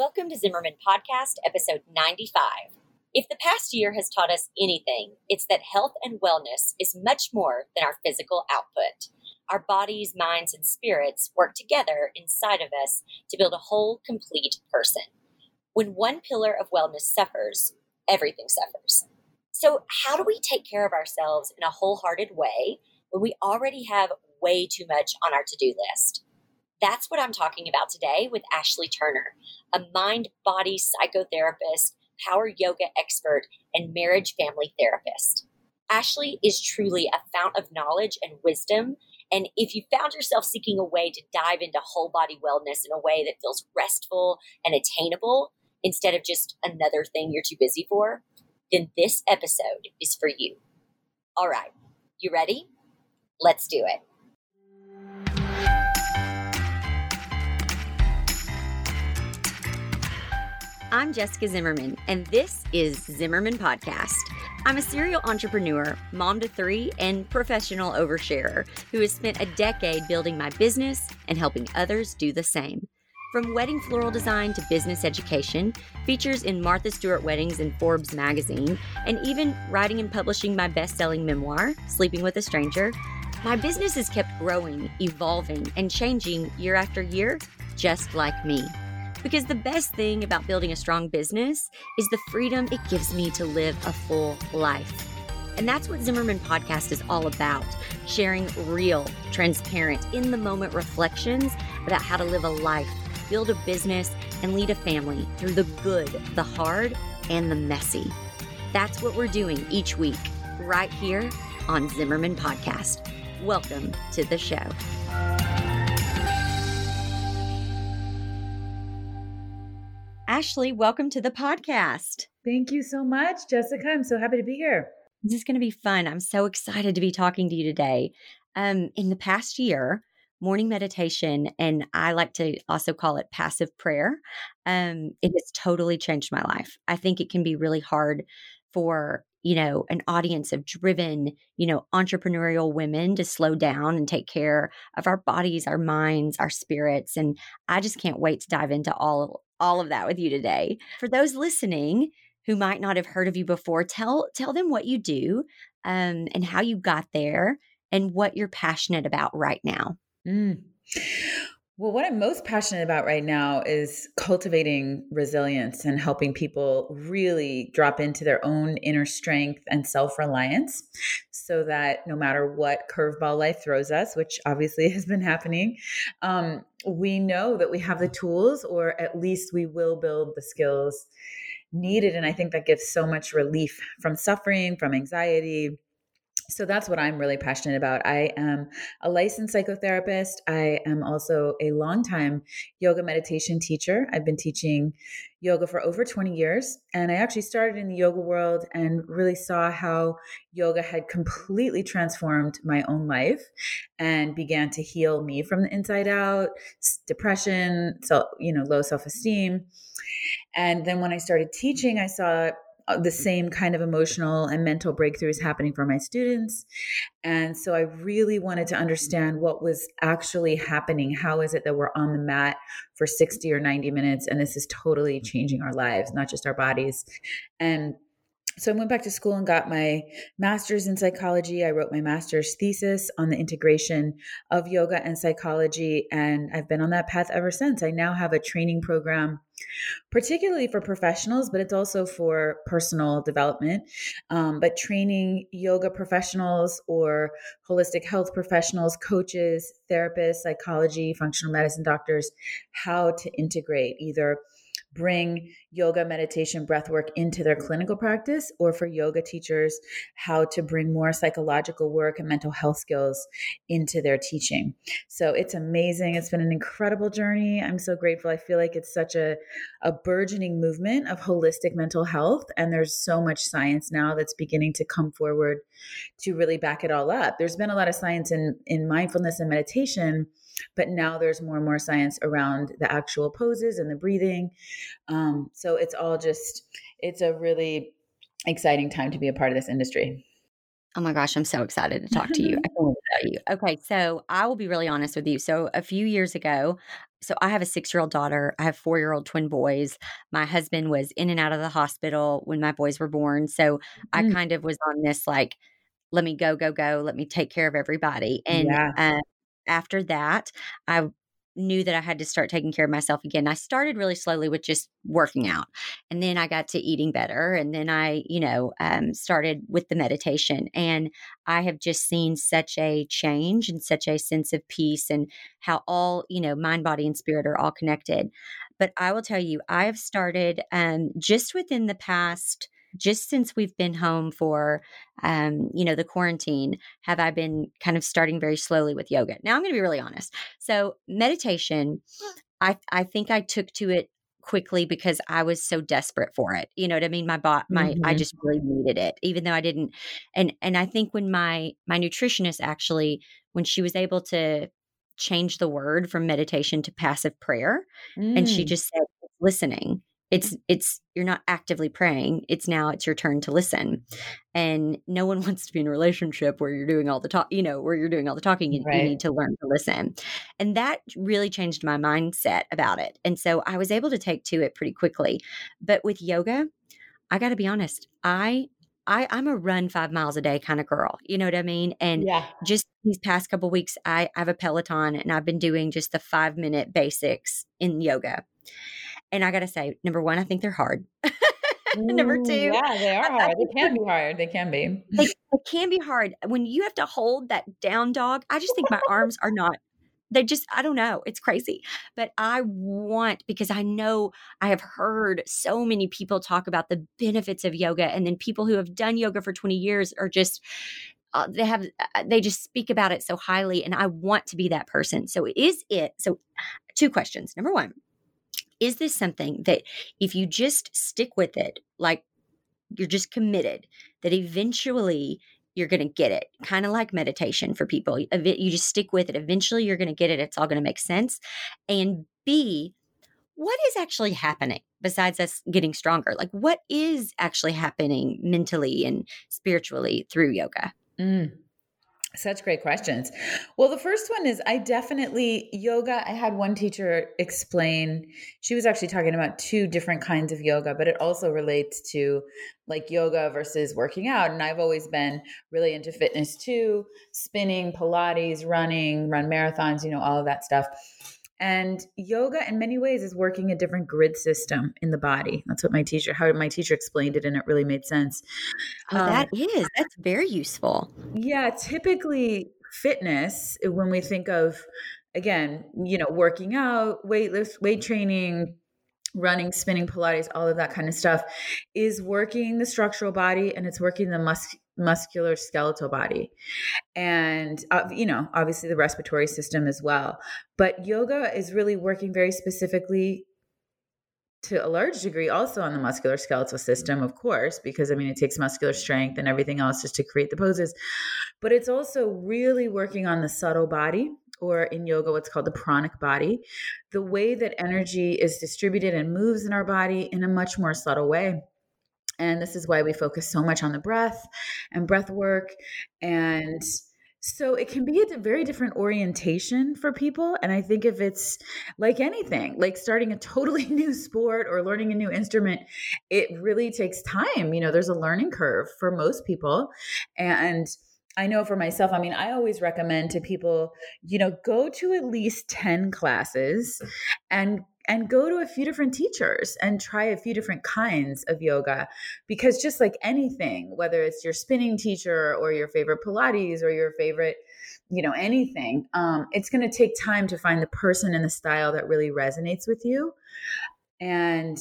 Welcome to Zimmerman Podcast, episode 95. If the past year has taught us anything, it's that health and wellness is much more than our physical output. Our bodies, minds, and spirits work together inside of us to build a whole, complete person. When one pillar of wellness suffers, everything suffers. So, how do we take care of ourselves in a wholehearted way when we already have way too much on our to do list? That's what I'm talking about today with Ashley Turner, a mind body psychotherapist, power yoga expert, and marriage family therapist. Ashley is truly a fount of knowledge and wisdom. And if you found yourself seeking a way to dive into whole body wellness in a way that feels restful and attainable instead of just another thing you're too busy for, then this episode is for you. All right, you ready? Let's do it. I'm Jessica Zimmerman, and this is Zimmerman Podcast. I'm a serial entrepreneur, mom to three, and professional oversharer who has spent a decade building my business and helping others do the same. From wedding floral design to business education, features in Martha Stewart Weddings and Forbes magazine, and even writing and publishing my best selling memoir, Sleeping with a Stranger, my business has kept growing, evolving, and changing year after year, just like me. Because the best thing about building a strong business is the freedom it gives me to live a full life. And that's what Zimmerman Podcast is all about sharing real, transparent, in the moment reflections about how to live a life, build a business, and lead a family through the good, the hard, and the messy. That's what we're doing each week, right here on Zimmerman Podcast. Welcome to the show. Ashley, welcome to the podcast. Thank you so much, Jessica. I'm so happy to be here. This is going to be fun. I'm so excited to be talking to you today. Um, in the past year, morning meditation, and I like to also call it passive prayer, um, it has totally changed my life. I think it can be really hard for you know an audience of driven you know entrepreneurial women to slow down and take care of our bodies our minds our spirits and i just can't wait to dive into all all of that with you today. For those listening who might not have heard of you before, tell tell them what you do um, and how you got there and what you're passionate about right now. Mm. Well, what I'm most passionate about right now is cultivating resilience and helping people really drop into their own inner strength and self reliance so that no matter what curveball life throws us, which obviously has been happening, um, we know that we have the tools, or at least we will build the skills needed. And I think that gives so much relief from suffering, from anxiety so that's what I'm really passionate about. I am a licensed psychotherapist. I am also a longtime yoga meditation teacher. I've been teaching yoga for over 20 years. And I actually started in the yoga world and really saw how yoga had completely transformed my own life and began to heal me from the inside out, depression, so, you know, low self esteem. And then when I started teaching, I saw Uh, the same kind of emotional and mental breakthroughs happening for my students. And so I really wanted to understand what was actually happening. How is it that we're on the mat for 60 or 90 minutes and this is totally changing our lives, not just our bodies? And so I went back to school and got my master's in psychology. I wrote my master's thesis on the integration of yoga and psychology, and I've been on that path ever since. I now have a training program, particularly for professionals, but it's also for personal development. Um, but training yoga professionals or holistic health professionals, coaches, therapists, psychology, functional medicine doctors, how to integrate either bring yoga, meditation, breath work into their clinical practice, or for yoga teachers, how to bring more psychological work and mental health skills into their teaching. So it's amazing. It's been an incredible journey. I'm so grateful. I feel like it's such a, a burgeoning movement of holistic mental health. And there's so much science now that's beginning to come forward to really back it all up. There's been a lot of science in, in mindfulness and meditation but now there's more and more science around the actual poses and the breathing um, so it's all just it's a really exciting time to be a part of this industry Oh my gosh, I'm so excited to talk to you. I you. Okay, so I will be really honest with you. So a few years ago, so I have a six year old daughter. I have four year old twin boys. My husband was in and out of the hospital when my boys were born. So mm. I kind of was on this like, let me go, go, go. Let me take care of everybody. And yeah. uh, after that, I knew that I had to start taking care of myself again. I started really slowly with just working out. And then I got to eating better. And then I, you know, um, started with the meditation. And I have just seen such a change and such a sense of peace and how all, you know, mind, body, and spirit are all connected. But I will tell you, I have started um, just within the past just since we've been home for um, you know the quarantine have i been kind of starting very slowly with yoga now i'm going to be really honest so meditation i i think i took to it quickly because i was so desperate for it you know what i mean my bot my mm-hmm. i just really needed it even though i didn't and and i think when my my nutritionist actually when she was able to change the word from meditation to passive prayer mm. and she mm. just said listening it's it's you're not actively praying it's now it's your turn to listen and no one wants to be in a relationship where you're doing all the talk you know where you're doing all the talking and right. you need to learn to listen and that really changed my mindset about it and so i was able to take to it pretty quickly but with yoga i got to be honest i I, I'm a run five miles a day kind of girl. You know what I mean? And yeah. just these past couple weeks, I, I have a Peloton and I've been doing just the five minute basics in yoga. And I got to say, number one, I think they're hard. number two, yeah, they are hard. They can be hard. They can be. They, they can be hard when you have to hold that down dog. I just think my arms are not they just i don't know it's crazy but i want because i know i have heard so many people talk about the benefits of yoga and then people who have done yoga for 20 years are just uh, they have uh, they just speak about it so highly and i want to be that person so is it so two questions number one is this something that if you just stick with it, like you're just committed, that eventually you're going to get it? Kind of like meditation for people. You just stick with it. Eventually you're going to get it. It's all going to make sense. And B, what is actually happening besides us getting stronger? Like, what is actually happening mentally and spiritually through yoga? Mm. Such great questions. Well, the first one is I definitely yoga. I had one teacher explain, she was actually talking about two different kinds of yoga, but it also relates to like yoga versus working out. And I've always been really into fitness too spinning, Pilates, running, run marathons, you know, all of that stuff. And yoga, in many ways, is working a different grid system in the body. That's what my teacher, how my teacher explained it, and it really made sense. Oh, um, that is that's very useful. Yeah, typically fitness when we think of again, you know, working out, weight lift, weight training, running, spinning, Pilates, all of that kind of stuff is working the structural body and it's working the mus- muscular skeletal body. And, uh, you know, obviously the respiratory system as well. But yoga is really working very specifically to a large degree also on the muscular skeletal system of course because i mean it takes muscular strength and everything else just to create the poses but it's also really working on the subtle body or in yoga, what's called the pranic body, the way that mm-hmm. energy is distributed and moves in our body in a much more subtle way. And this is why we focus so much on the breath and breath work. And so it can be a very different orientation for people. And I think if it's like anything, like starting a totally new sport or learning a new instrument, it really takes time. You know, there's a learning curve for most people. And I know for myself, I mean, I always recommend to people, you know, go to at least 10 classes and and go to a few different teachers and try a few different kinds of yoga because just like anything, whether it's your spinning teacher or your favorite Pilates or your favorite, you know, anything, um, it's going to take time to find the person and the style that really resonates with you. And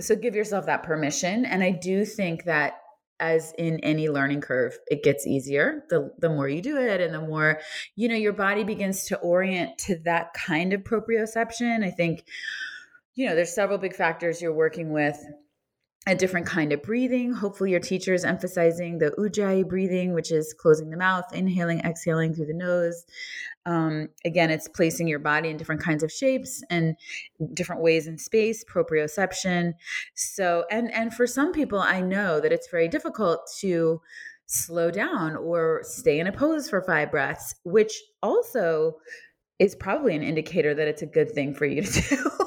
so give yourself that permission. And I do think that as in any learning curve it gets easier the the more you do it and the more you know your body begins to orient to that kind of proprioception. I think you know there's several big factors you're working with a different kind of breathing. Hopefully, your teacher is emphasizing the ujjayi breathing, which is closing the mouth, inhaling, exhaling through the nose. Um, again, it's placing your body in different kinds of shapes and different ways in space, proprioception. So, and and for some people, I know that it's very difficult to slow down or stay in a pose for five breaths, which also is probably an indicator that it's a good thing for you to do.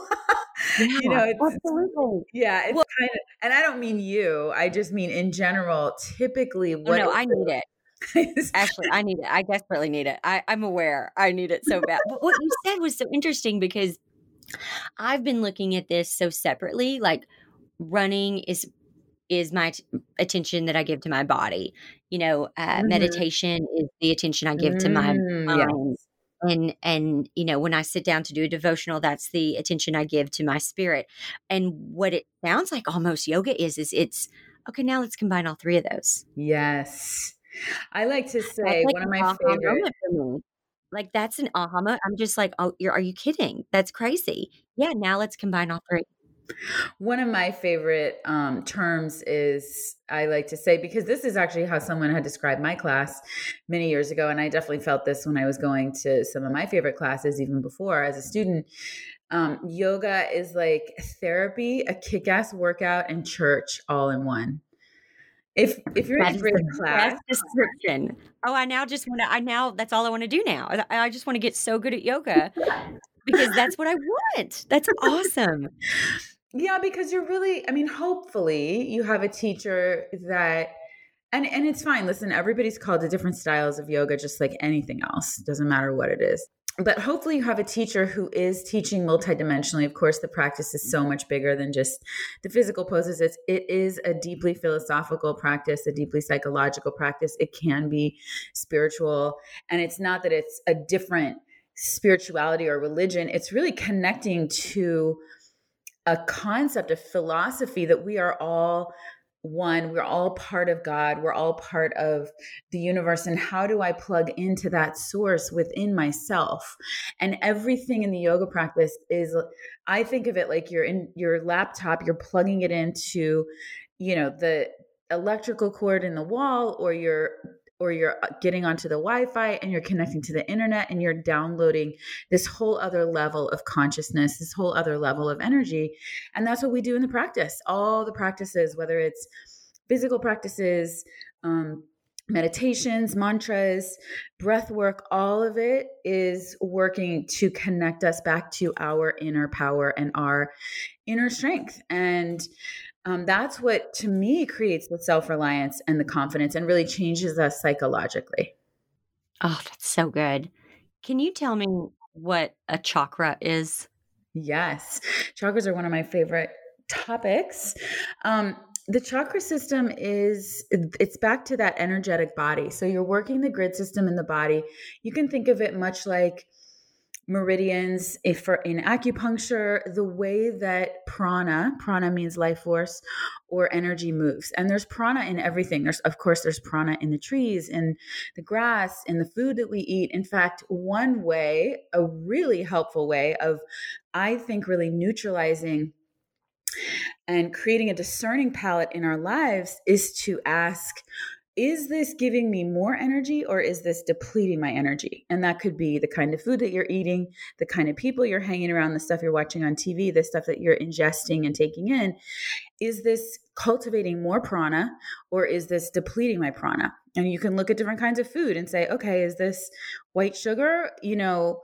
Yeah, you know, it's, absolutely. Yeah, it's well, kind of, and I don't mean you. I just mean in general. Typically, oh, what? no, I need it. Actually, I need it. I desperately need it. I, I'm aware I need it so bad. But what you said was so interesting because I've been looking at this so separately. Like running is is my t- attention that I give to my body. You know, uh, mm-hmm. meditation is the attention I give mm, to my mm, mind. And and you know when i sit down to do a devotional that's the attention i give to my spirit. And what it sounds like almost yoga is is it's okay now let's combine all three of those. Yes. I like to say like one of my favorite like that's an aha moment i'm just like oh you're are you kidding? That's crazy. Yeah now let's combine all three one of my favorite um, terms is I like to say, because this is actually how someone had described my class many years ago. And I definitely felt this when I was going to some of my favorite classes, even before as a student. Um, yoga is like therapy, a kick ass workout, and church all in one. If if you're in a class, description. Oh, I now just want to. I now that's all I want to do now. I, I just want to get so good at yoga because that's what I want. That's awesome. Yeah, because you're really, I mean, hopefully you have a teacher that and and it's fine. Listen, everybody's called to different styles of yoga just like anything else. Doesn't matter what it is. But hopefully you have a teacher who is teaching multidimensionally. Of course, the practice is so much bigger than just the physical poses. It's it is a deeply philosophical practice, a deeply psychological practice. It can be spiritual. And it's not that it's a different spirituality or religion. It's really connecting to a concept, a philosophy that we are all one, we're all part of God, we're all part of the universe. And how do I plug into that source within myself? And everything in the yoga practice is, I think of it like you're in your laptop, you're plugging it into, you know, the electrical cord in the wall or your or you're uh, getting onto the Wi-Fi and you're connecting to the internet and you're downloading this whole other level of consciousness, this whole other level of energy. And that's what we do in the practice. All the practices, whether it's physical practices, um, meditations, mantras, breath work, all of it is working to connect us back to our inner power and our inner strength. And um, that's what to me creates the self-reliance and the confidence and really changes us psychologically. Oh that's so good. Can you tell me what a chakra is? Yes. Chakras are one of my favorite topics. Um, the chakra system is it's back to that energetic body. So you're working the grid system in the body. You can think of it much like meridians if for in acupuncture the way that prana prana means life force or energy moves. And there's prana in everything. There's of course there's prana in the trees in the grass in the food that we eat. In fact one way a really helpful way of i think really neutralizing and creating a discerning palate in our lives is to ask is this giving me more energy or is this depleting my energy? And that could be the kind of food that you're eating, the kind of people you're hanging around, the stuff you're watching on TV, the stuff that you're ingesting and taking in. Is this cultivating more prana or is this depleting my prana? And you can look at different kinds of food and say, okay, is this white sugar, you know,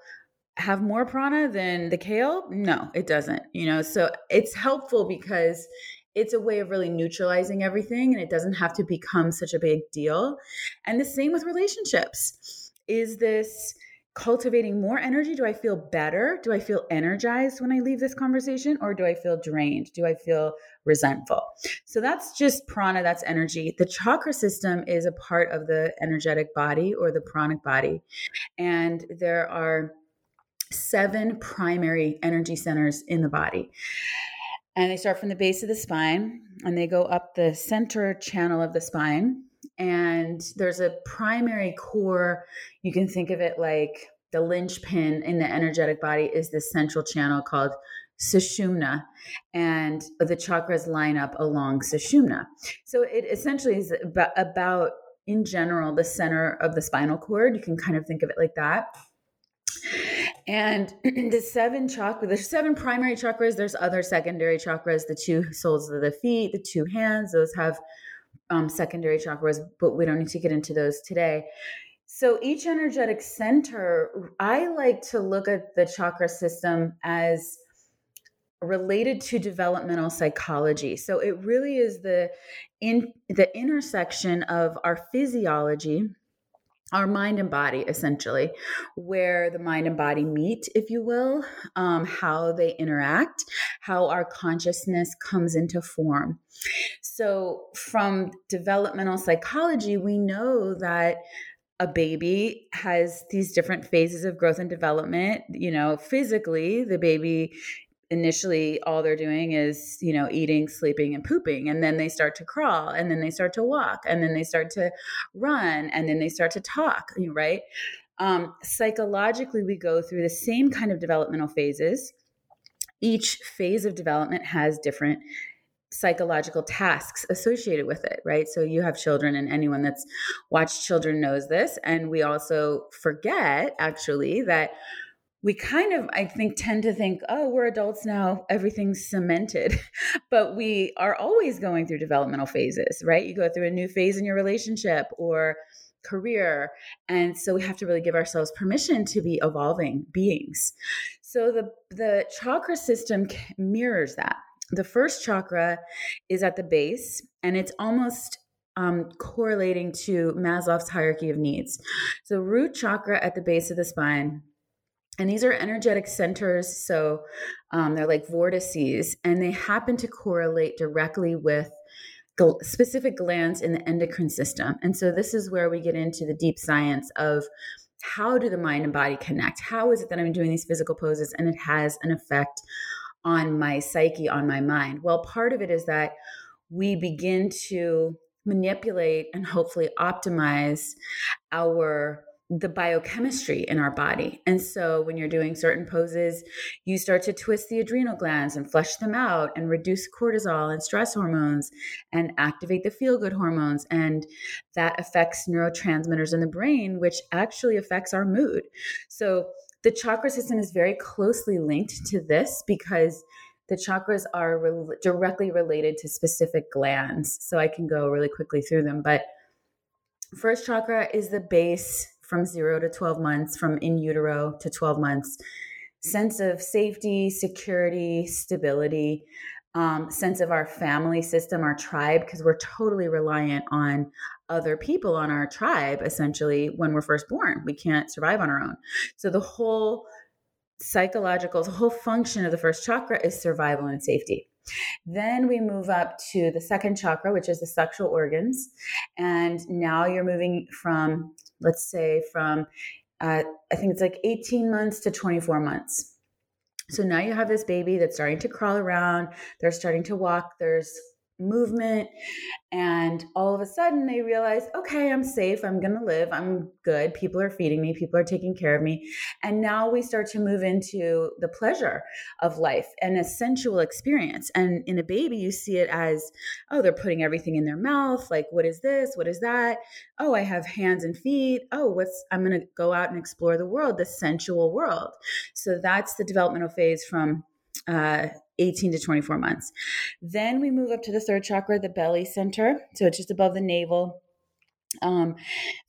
have more prana than the kale? No, it doesn't. You know, so it's helpful because it's a way of really neutralizing everything and it doesn't have to become such a big deal. And the same with relationships. Is this cultivating more energy? Do I feel better? Do I feel energized when I leave this conversation or do I feel drained? Do I feel resentful? So that's just prana, that's energy. The chakra system is a part of the energetic body or the pranic body. And there are seven primary energy centers in the body. And they start from the base of the spine and they go up the center channel of the spine. And there's a primary core. You can think of it like the linchpin in the energetic body is this central channel called Sushumna, and the chakras line up along Sushumna. So it essentially is about, about, in general, the center of the spinal cord. You can kind of think of it like that. And the seven chakras, there's seven primary chakras. There's other secondary chakras, the two soles of the feet, the two hands, those have um, secondary chakras, but we don't need to get into those today. So each energetic center, I like to look at the chakra system as related to developmental psychology. So it really is the in the intersection of our physiology, our mind and body essentially where the mind and body meet if you will um, how they interact how our consciousness comes into form. So from developmental psychology we know that a baby has these different phases of growth and development. You know physically the baby initially all they're doing is you know eating sleeping and pooping and then they start to crawl and then they start to walk and then they start to run and then they start to talk right um, psychologically we go through the same kind of developmental phases each phase of development has different psychological tasks associated with it, right? So you have children, and anyone that's watched children knows this. And we also forget actually that we kind of i think tend to think oh we're adults now everything's cemented. But we are always going through developmental phases right? You go through a new phase in your relationship or career and so we have to really give ourselves permission to be evolving beings. So the the chakra system mirrors that. The first chakra is at the base and it's almost um, correlating to Maslow's hierarchy of needs. So, root chakra at the base of the spine and these are energetic centers. So um, they're like vortices, and they happen to correlate directly with gl- specific glands in the endocrine system. And so this is where we get into the deep science of how do the mind and body connect? How is it that I'm doing these physical poses and it has an effect on my psyche, on my mind? Well, part of it is that we begin to manipulate and hopefully optimize our the biochemistry in our body. And so when you're doing certain poses, you start to twist the adrenal glands and flush them out and reduce cortisol and stress hormones and activate the feel good hormones. And that affects neurotransmitters in the brain, which actually affects our mood. So the chakra system is very closely linked to this because the chakras are re- directly related to specific glands. So I can go really quickly through them. But first chakra is the base from zero to 12 months, from in utero to 12 months. Sense of safety, security, stability, um, sense of our family system, our tribe, because we're totally reliant on other people on our tribe, essentially, when we're first born. We can't survive on our own. So the whole psychological, the whole function of the first chakra is survival and safety. Then we move up to the second chakra, which is the sexual organs. And now you're moving from let's say from uh, I think it's like 18 months to 24 months. So now you have this baby that's starting to crawl around, they're starting to walk, there's movement and all of a sudden they realize okay i'm safe i'm going to live i'm good people are feeding me people are taking care of me and now we start to move into the pleasure of life and a sensual experience and in a baby you see it as oh they're putting everything in their mouth like what is this what is that? Oh i have hands and feet oh what's i'm going to go out and explore the world the sensual world. So that's the developmental phase from uh, 18 to 24 months. Then we move up to the third chakra, the belly center. So it's just above the navel. Um,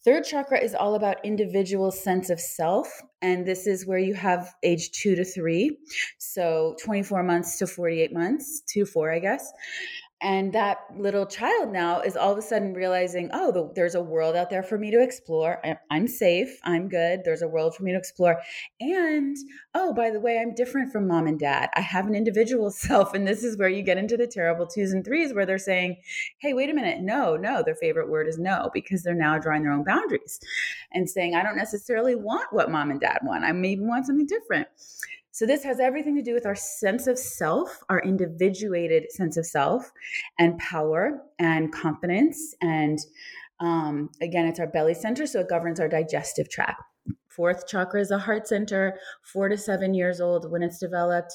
third chakra is all about individual sense of self. And this is where you have age two to three. So 24 months to 48 months, two to four, I guess and that little child now is all of a sudden realizing oh the, there's a world out there for me to explore. I'm safe. I'm good. There's a world for me to explore. And oh by the way i'm different from mom and dad. I have an individual self and this is where you get into the terrible twos and threes where they're saying hey wait a minute. No no their favorite word is no because they're now drawing their own boundaries and saying i don't necessarily want what mom and dad want. I maybe want something different so, this has everything to do with our sense of self, our individuated sense of self, and power and confidence. And um, again, it's our belly center, so it governs our digestive tract. Fourth chakra is a heart center, four to seven years old when it's developed.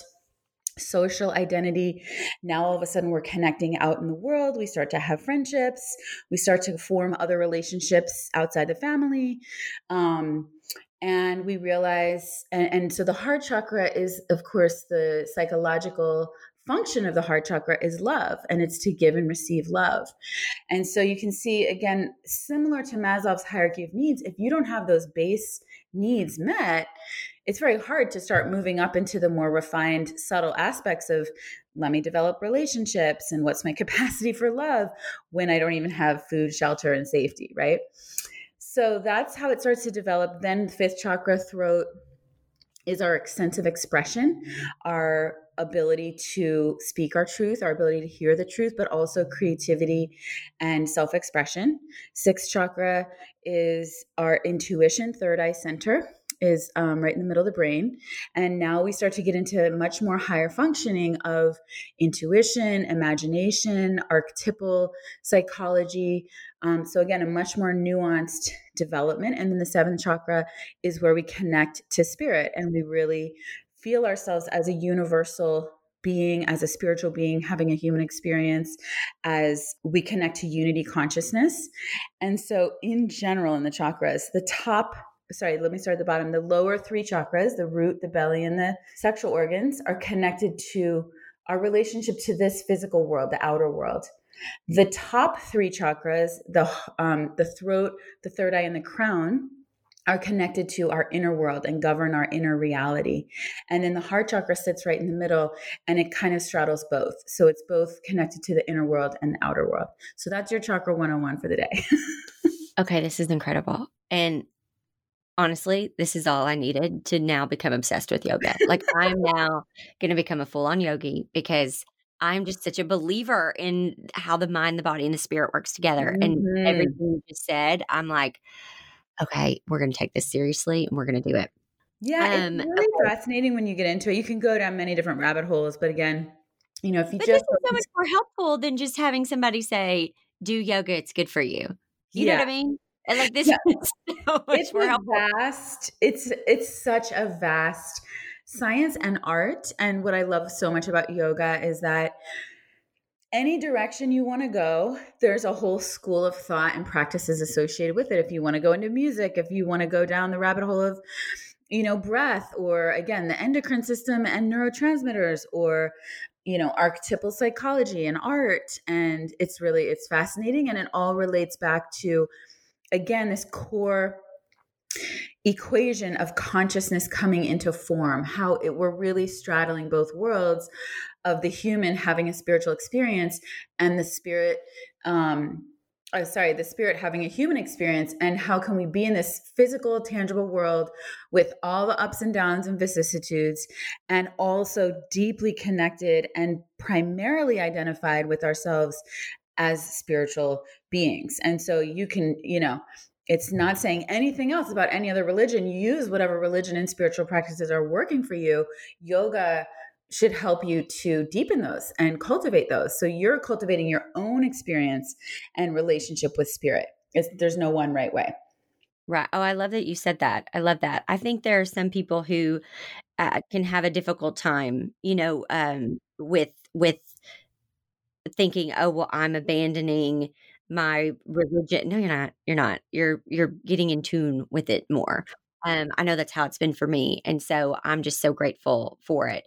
Social identity. Now, all of a sudden, we're connecting out in the world. We start to have friendships. We start to form other relationships outside the family. Um, and we realize and, and, so the heart chakra is of course the psychological function of the heart chakra is love and it's to give and receive love. And so you can see again similar to Maslow's hierarchy of needs if you don't have those base needs met it's very hard to start moving up into the more refined subtle aspects of let me develop relationships and what's my capacity for love when I don't even have food, shelter and safety, right? So that's how it starts to develop. Then fifth chakra throat is our sense of expression, our ability to speak our truth, our ability to hear the truth, but also creativity and self expression. Sixth chakra is our intuition, third eye center is um, right in the middle of the brain. And now we start to get into much more higher functioning of intuition, imagination, archetypal psychology. Um, so, again, a much more nuanced development. And then the seventh chakra is where we connect to spirit and we really feel ourselves as a universal being, as a spiritual being, having a human experience, as we connect to unity consciousness. And so, in general, in the chakras, the top sorry, let me start at the bottom. The lower three chakras, the root, the belly, and the sexual organs, are connected to our relationship to this physical world, the outer world. The top three chakras, the um, the throat, the third eye, and the crown, are connected to our inner world and govern our inner reality. And then the heart chakra sits right in the middle and it kind of straddles both. So it's both connected to the inner world and the outer world. So that's your chakra 101 for the day. okay, this is incredible. And honestly, this is all I needed to now become obsessed with yoga. Like I'm now going to become a full on yogi because I'm just such a believer in how the mind, the body, and the spirit works together. Mm-hmm. And everything you just said, I'm like, okay, we're going to take this seriously and we're going to do it. Yeah, um, it's really okay. fascinating when you get into it. You can go down many different rabbit holes, but again, you know, if you but just this is so much more helpful than just having somebody say, "Do yoga; it's good for you." You yeah. know what I mean? And like this yeah. is so it's vast. It's it's such a vast science and art. And what I love so much about yoga is that any direction you want to go, there's a whole school of thought and practices associated with it. If you want to go into music, if you want to go down the rabbit hole of, you know, breath, or again, the endocrine system and neurotransmitters, or you know archetypal psychology and art and it's really it's fascinating and it all relates back to again, this core equation of consciousness coming into form, how it, we're really straddling both worlds of the human having a spiritual experience and the spirit. Um, oh, sorry, the spirit having a human experience, and how can we be in this physical, tangible world with all the ups and downs and vicissitudes, and also deeply connected and primarily identified with ourselves as spiritual beings. And so you can, you know, it's not saying anything else about any other religion. use whatever religion and spiritual practices are working for you. Yoga should help you to deepen those and cultivate those. So you're cultivating your own experience and relationship with spirit. It's, there's no one right way. Right. Oh, I love that you said that. I love that. I think there are some people who uh, can have a difficult time, you know, um, with with thinking, oh, well, I'm abandoning my religion. No, you're not. You're not. You're you're getting in tune with it more. Um, I know that's how it's been for me. And so I'm just so grateful for it.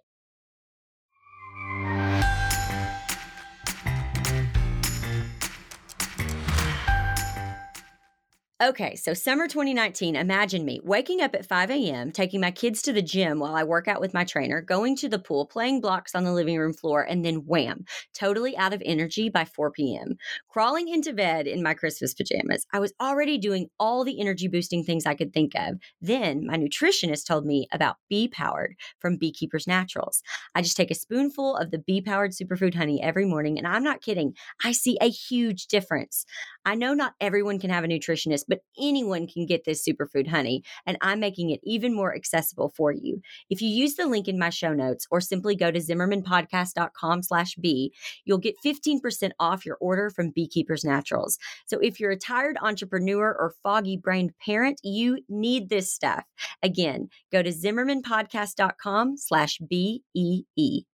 Okay, so summer 2019, imagine me waking up at 5 a.m., taking my kids to the gym while I work out with my trainer, going to the pool, playing blocks on the living room floor, and then wham, totally out of energy by 4 p.m. Crawling into bed in my Christmas pajamas. I was already doing all the energy boosting things I could think of. Then my nutritionist told me about Bee Powered from Beekeepers Naturals. I just take a spoonful of the Bee Powered superfood honey every morning, and I'm not kidding, I see a huge difference. I know not everyone can have a nutritionist but anyone can get this superfood honey, and I'm making it even more accessible for you. If you use the link in my show notes or simply go to zimmermanpodcast.com slash bee, you'll get 15% off your order from Beekeepers Naturals. So if you're a tired entrepreneur or foggy-brained parent, you need this stuff. Again, go to zimmermanpodcast.com slash B-E-E.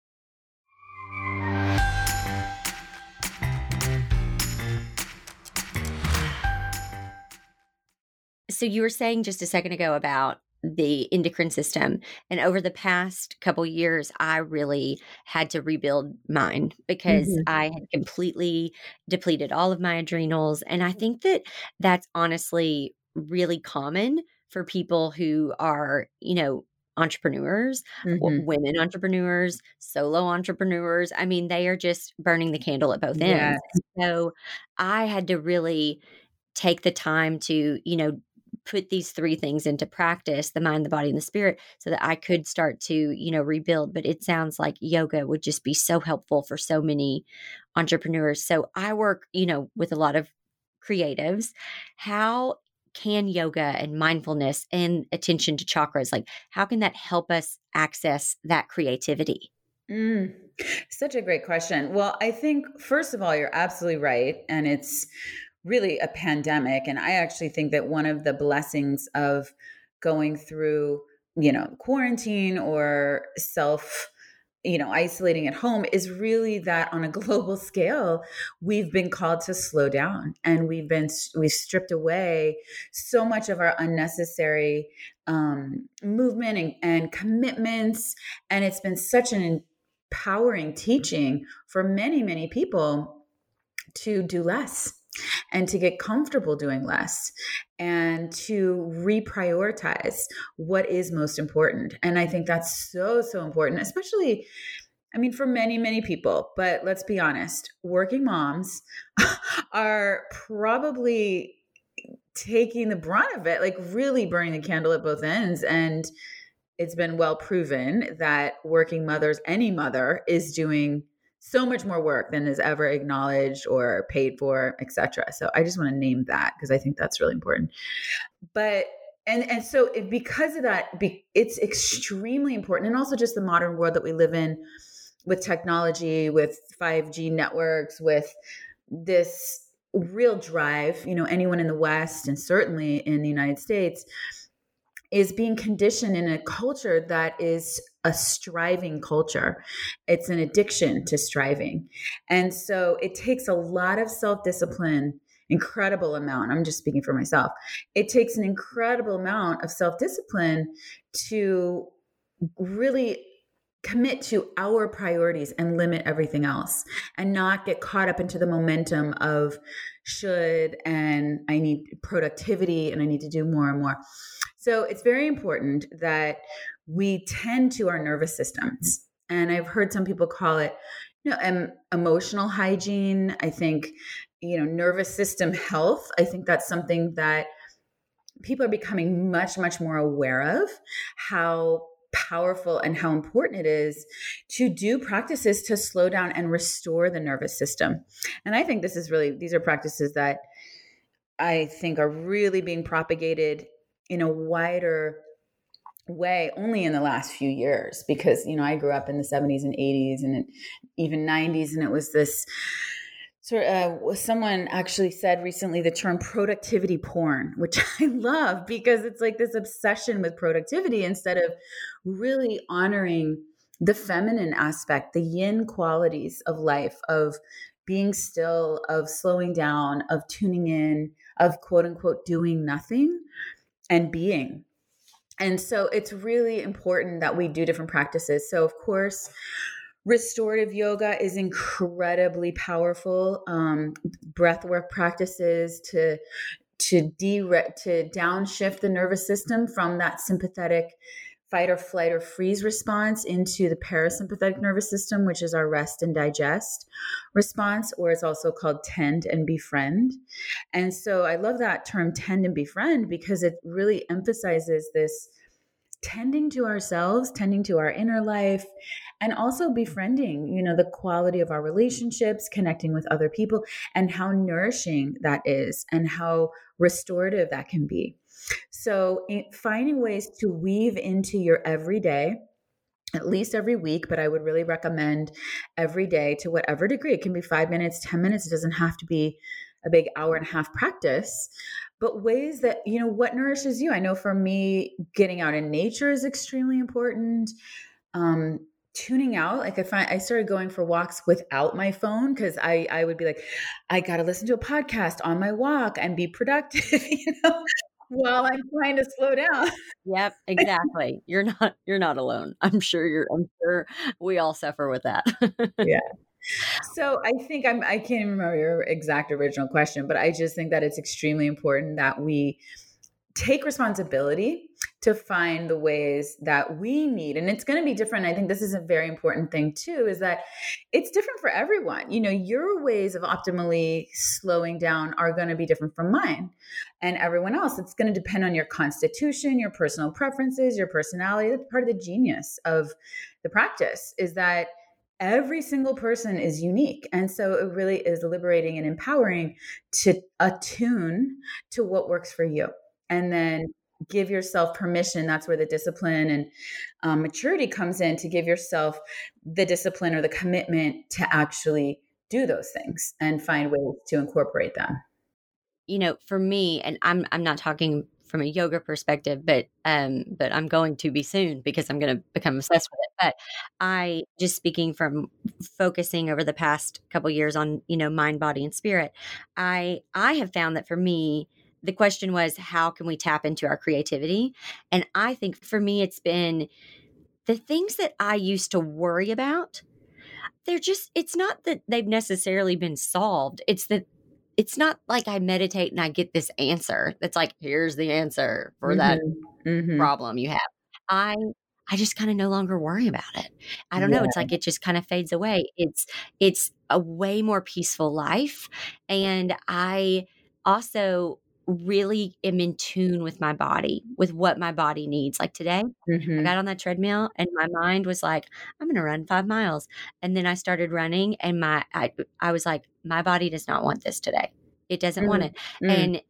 So you were saying just a second ago about the endocrine system. And over the past couple years, I really had to rebuild mine because mm-hmm. I had completely depleted all of my adrenals. And I think that that's honestly really common for people who are, you know, entrepreneurs, mm-hmm. women entrepreneurs, solo entrepreneurs. I mean, they are just burning the candle at both ends. Yes. So I had to really take the time to, you know, put these three things into practice the mind the body and the spirit so that i could start to you know rebuild but it sounds like yoga would just be so helpful for so many entrepreneurs so i work you know with a lot of creatives. How can yoga and mindfulness and attention to chakras like how can that help us access that creativity? Mm, such a great question. Well i think first of all you're absolutely right and it's really a pandemic. And I actually think that one of the blessings of going through, you know, quarantine or self you know isolating at home is really that on a global scale we've been called to slow down and we've been we've stripped away so much of our unnecessary um, movement and, and commitments and it's been such an empowering teaching for many many people to do less and to get comfortable doing less and to reprioritize what is most important. And I think that's so, so important, especially. I mean, for many, many people, but let's be honest, working moms are probably taking the brunt of it, like really burning the candle at both ends. And it's been well proven that working mothers, any mother, is doing so much more work than is ever acknowledged or paid for, etc. So I just want to name that because I think that's really important. But and and so it, because of that, be, it's extremely important, and also just the modern world that we live in with technology, with 5G networks, with this real drive. You know, anyone in the West and certainly in the United States is being conditioned in a culture that is a striving culture. It's an addiction to striving. And so it takes a lot of self discipline, incredible amount. I'm just speaking for myself. It takes an incredible amount of self discipline to really commit to our priorities and limit everything else and not get caught up into the momentum of should and I need productivity and I need to do more and more. So it's very important that we tend to our nervous systems. And I've heard some people call it, you know, um, emotional hygiene. I think, you know, nervous system health. I think that's something that people are becoming much, much more aware of how powerful and how important it is to do practices to slow down and restore the nervous system. And I think this is really, these are practices that I think are really being propagated in a wider way only in the last few years because you know I grew up in the 70s and 80s and even 90s and it was this sort of uh, someone actually said recently the term productivity porn which I love because it's like this obsession with productivity instead of really honoring the feminine aspect the yin qualities of life of being still of slowing down of tuning in of quote unquote doing nothing and being. And so it's really important that we do different practices. So, of course, restorative yoga is incredibly powerful. Um, breath work practices to to de to downshift the nervous system from that sympathetic fight or flight or freeze response into the parasympathetic nervous system, which is our rest and digest response, or it's also called tend and befriend. And so I love that term tend and befriend because it really emphasizes this tending to ourselves, tending to our inner life, and also befriending, you know, the quality of our relationships, connecting with other people, and how nourishing that is, and how restorative that can be. So, finding ways to weave into your everyday, at least every week, but I would really recommend every day to whatever degree. It can be five minutes, 10 minutes. It doesn't have to be a big hour and a half practice, but ways that, you know, what nourishes you. I know for me, getting out in nature is extremely important. Um, tuning out like i find i started going for walks without my phone because i i would be like i gotta listen to a podcast on my walk and be productive you know while I'm trying to slow down. Yep, exactly. You're not you're not alone. I'm sure you're I'm sure we all suffer with that. yeah. So I think I'm I can't remember your exact original question, but I just think that it's extremely important that we take responsibility to find the ways that we need and it's going to be different i think this is a very important thing too is that it's different for everyone you know your ways of optimally slowing down are going to be different from mine and everyone else it's going to depend on your constitution your personal preferences your personality that's part of the genius of the practice is that every single person is unique. And so it really is liberating and empowering to attune to what works for you and then give yourself permission that's where the discipline and um, maturity comes in to give yourself the discipline or the commitment to actually do those things and find ways to incorporate them you know for me and i'm i'm not talking from a yoga perspective but um but i'm going to be soon because i'm going to become obsessed with it. But i just speaking from focusing over the past couple years on you know mind body and spirit i i have found that for me the question was how can we tap into our creativity? And i think for me it's been the things that i used to worry about they're just it's not that they've necessarily been solved it's that it's not like i meditate and i get this answer that's like here's the answer for mm-hmm. that mm-hmm. problem you have i i just kind of no longer worry about it i don't yeah. know it's like it just kind of fades away it's it's a way more peaceful life and i also really am in tune with my body, with what my body needs. Like today, mm-hmm. I got on that treadmill and my mind was like, I'm going to run five miles. And then I started running and my, I, I was like, my body does not want this today. It doesn't mm-hmm. want it. Mm-hmm. And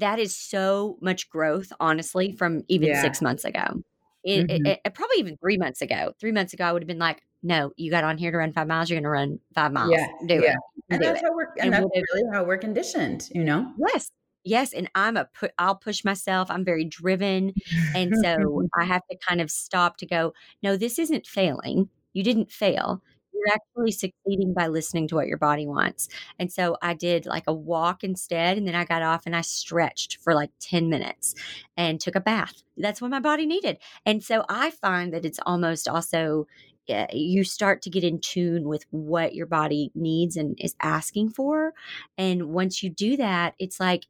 that is so much growth, honestly, from even yeah. six months ago. It, it, mm-hmm. it, probably even three months ago. Three months ago, I would have been like, no, you got on here to run five miles. You're going to run five miles. Yeah, do yeah. it. And that's it. how we're, and, and that's really how we're conditioned, you know? Yes, yes and i'm a put i'll push myself i'm very driven and so i have to kind of stop to go no this isn't failing. You didn't fail. You're actually succeeding by listening to what your body wants. And so i did like a walk instead and then i got off and i stretched for like 10 minutes and took a bath. That's what my body needed. And so i find that it's almost also uh, you start to get in tune with what your body needs and is asking for. And once you do that, it's like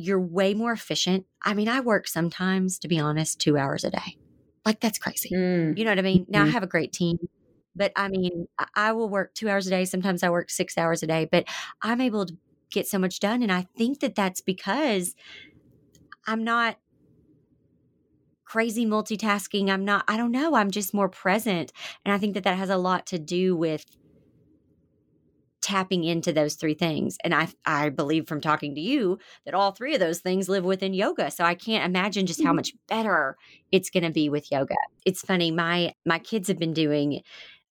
you're way more efficient. I mean, I work sometimes, to be honest, two hours a day. Like that's crazy. Mm. You know what I mean? Now I mm-hmm. have a great team, but I mean, I will work two hours a day. Sometimes I work six hours a day, but I'm able to get so much done. And I think that that's because I'm not crazy multitasking. I'm not, I don't know. I'm just more present. And I think that that has a lot to do with tapping into those three things. And I I believe from talking to you that all three of those things live within yoga. So I can't imagine just how mm-hmm. much better it's going to be with yoga. It's funny my my kids have been doing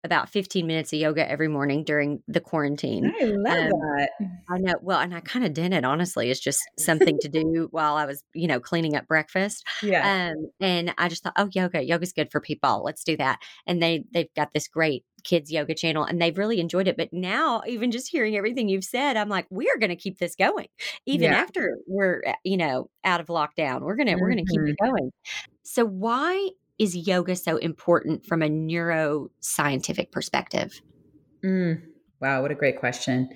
about 15 minutes of yoga every morning during the quarantine. I love um, that. I know. Well, and I kind of did it, honestly. It's just something to do while I was, you know, cleaning up breakfast. Yeah. Um, and I just thought, oh, yoga, yoga's good for people. Let's do that. And they, they've got this great kids yoga channel and they've really enjoyed it. But now, even just hearing everything you've said, I'm like, we are going to keep this going even yeah. after we're, eh, you know, out of lockdown. We're going to, mm-hmm. we're going to keep it mm-hmm. going. So why is yoga so important from a neuroscientific perspective? Mm, wow, what a great question.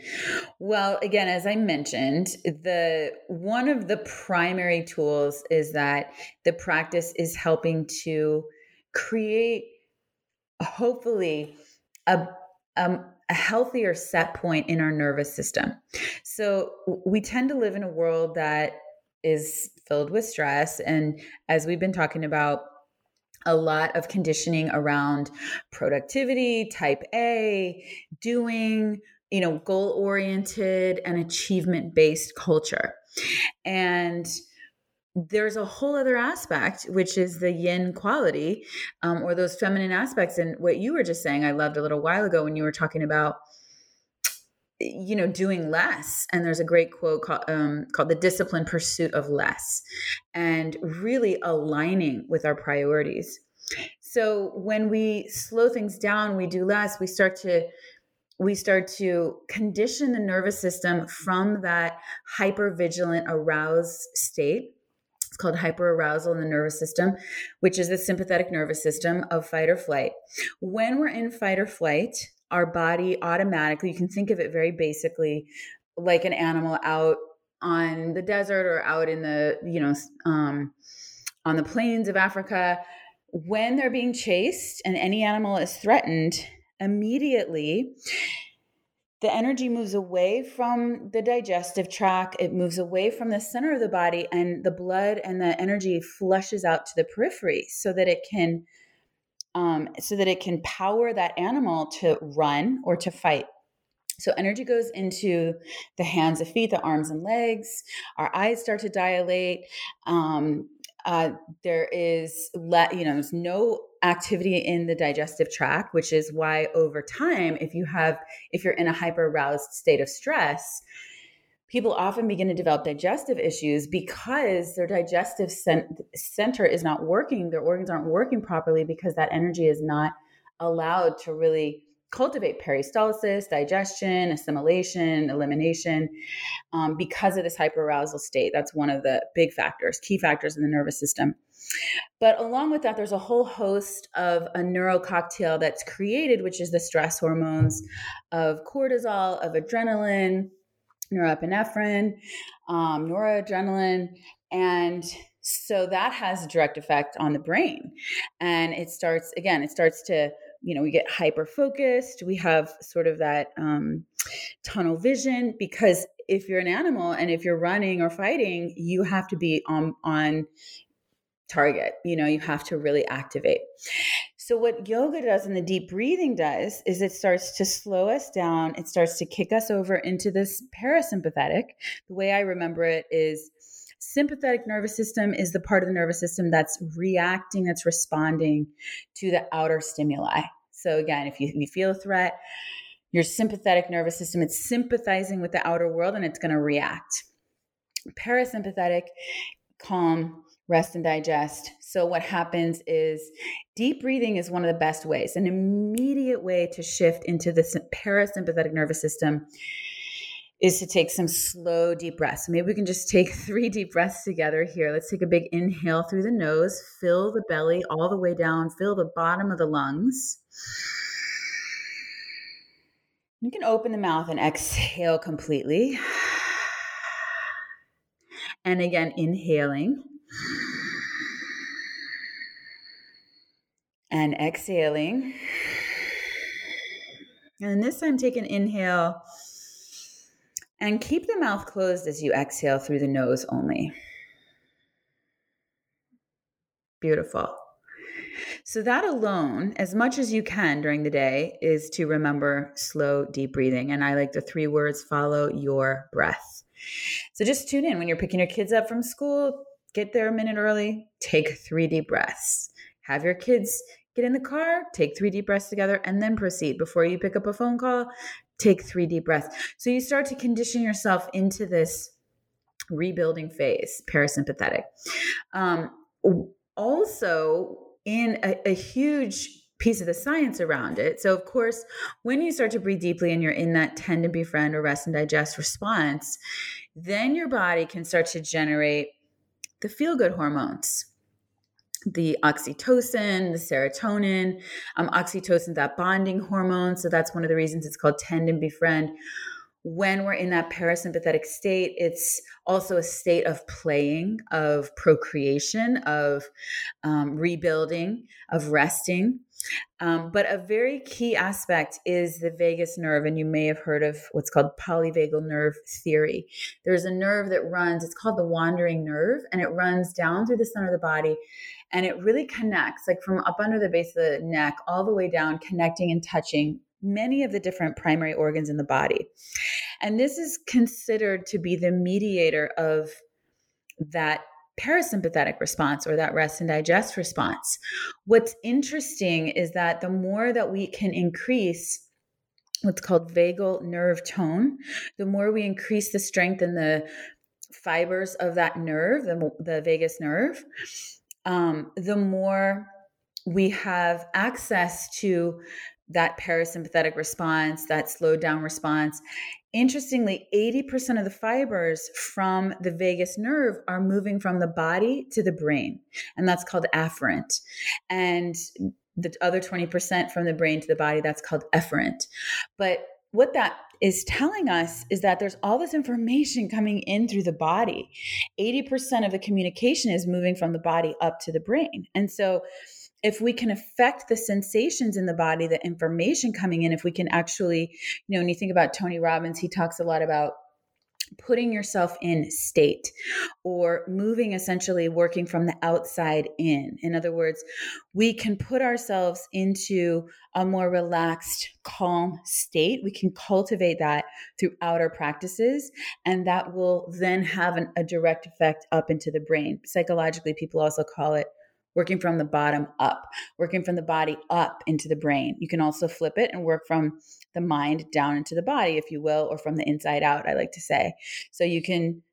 Well, again, as I mentioned, the one of the primary tools is that the practice is helping to create hopefully a um, a healthier set point in our nervous system. So we tend to live in a world that is filled with stress and as we've been talking about a lot of conditioning around productivity, type A, doing, you know, goal oriented and achievement based culture. And there's a whole other aspect, which is the yin quality um, or those feminine aspects. And what you were just saying, I loved a little while ago when you were talking about you know doing less. And there's a great quote called, um, called the disciplined pursuit of less and really aligning with our priorities. So when we slow things down we do less we start to we start to condition the nervous system from that hyper vigilant aroused state. It's called hyperarousal in the nervous system, which is the sympathetic nervous system of fight or flight. When we're in fight or flight, our body automatically, you can think of it very basically like an animal out on the desert or out in the, you know, um, on the plains of Africa. When they're being chased and any animal is threatened, immediately the energy moves away from the digestive tract it moves away from the center of the body and the blood and the energy flushes out to the periphery so that it can um, so that it can power that animal to run or to fight. So energy goes into the hands and feet the arms and legs. Our eyes start to dilate. Um, uh, there is let you know there's no activity in the digestive tract which is why over time if you have if you're in a hyper aroused state of stress people often begin to develop digestive issues because their digestive center is not working their organs aren't working properly because that energy is not allowed to really cultivate peristalsis, digestion, assimilation, elimination, um, because of this hyperarousal state. That's one of the big factors, key factors in the nervous system. But along with that, there's a whole host of a neuro cocktail that's created, which is the stress hormones of cortisol, of adrenaline, norepinephrine, um, noradrenaline, and so that has a direct effect on the brain. And it starts, again, it starts to you know we get hyper focused we have sort of that um, tunnel vision because if you're an animal and if you're running or fighting you have to be on on target you know you have to really activate so what yoga does and the deep breathing does is it starts to slow us down it starts to kick us over into this parasympathetic the way i remember it is sympathetic nervous system is the part of the nervous system that's reacting, that's responding to the outer stimuli. So, again, if you, if you feel a threat, your sympathetic nervous system, it's sympathizing with the outer world and it's going to react. Parasympathetic, calm, rest and digest. So, what happens is deep breathing is one of the best ways, an immediate way to shift into the parasympathetic nervous system is to take some slow, deep breaths. Maybe we can just take three deep breaths together here. Let's take a big inhale through the nose, fill the belly all the way down, fill the bottom of the lungs. You can open the mouth and exhale completely. And again, inhaling. And exhaling. And this time, take an inhale and keep the mouth closed as you exhale through the nose only. Beautiful. So, that alone, as much as you can during the day, is to remember slow, deep breathing. And I like the three words follow your breath. So, just tune in when you're picking your kids up from school, get there a minute early, take three deep breaths. Have your kids get in the car, take three deep breaths together, and then proceed. Before you pick up a phone call, take three deep breaths. So you start to condition yourself into this rebuilding phase, parasympathetic. Um, also, in a, a huge piece of the science around it. So, of course, when you start to breathe deeply and you're in that tend and befriend or rest and digest response, then your body can start to generate the feel good hormones the oxytocin, the serotonin. Um, oxytocin, that bonding hormone. So that's one of the reasons it's called tend and befriend. When we're in that parasympathetic state, it's also a state of playing, of procreation, of um, rebuilding, of resting. Um, but a very key aspect is the vagus nerve, and you may have heard of what's called polyvagal nerve theory. There's a nerve that runs, it's called the wandering nerve, and it runs down through the center of the body and it really connects like from up under the base of the neck all the way down connecting and touching many of the different primary organs in the body and this is considered to be the mediator of that parasympathetic response or that rest and digest response. What's interesting is that the more that we can increase what's called vagal nerve tone the more we increase the strength and the fibers of that nerve the, the vagus nerve um, the more we have access to that parasympathetic response, that slowed down response, interestingly, 80% of the fibers from the vagus nerve are moving from the body to the brain, and that's called afferent. And the other 20% from the brain to the body, that's called efferent. But what that is telling us is that there's all this information coming in through the body. 80% of the communication is moving from the body up to the brain. And so if we can affect the sensations in the body, the information coming in, if we can actually, you know, when you think about Tony Robbins, he talks a lot about putting yourself in state or moving essentially working from the outside in. In other words, we can put ourselves into a more relaxed, calm state. We can cultivate that through outer practices, and that will then have an, a direct effect up into the brain. Psychologically, people also call it working from the bottom up, working from the body up into the brain. You can also flip it and work from the mind down into the body, if you will, or from the inside out, I like to say. So you can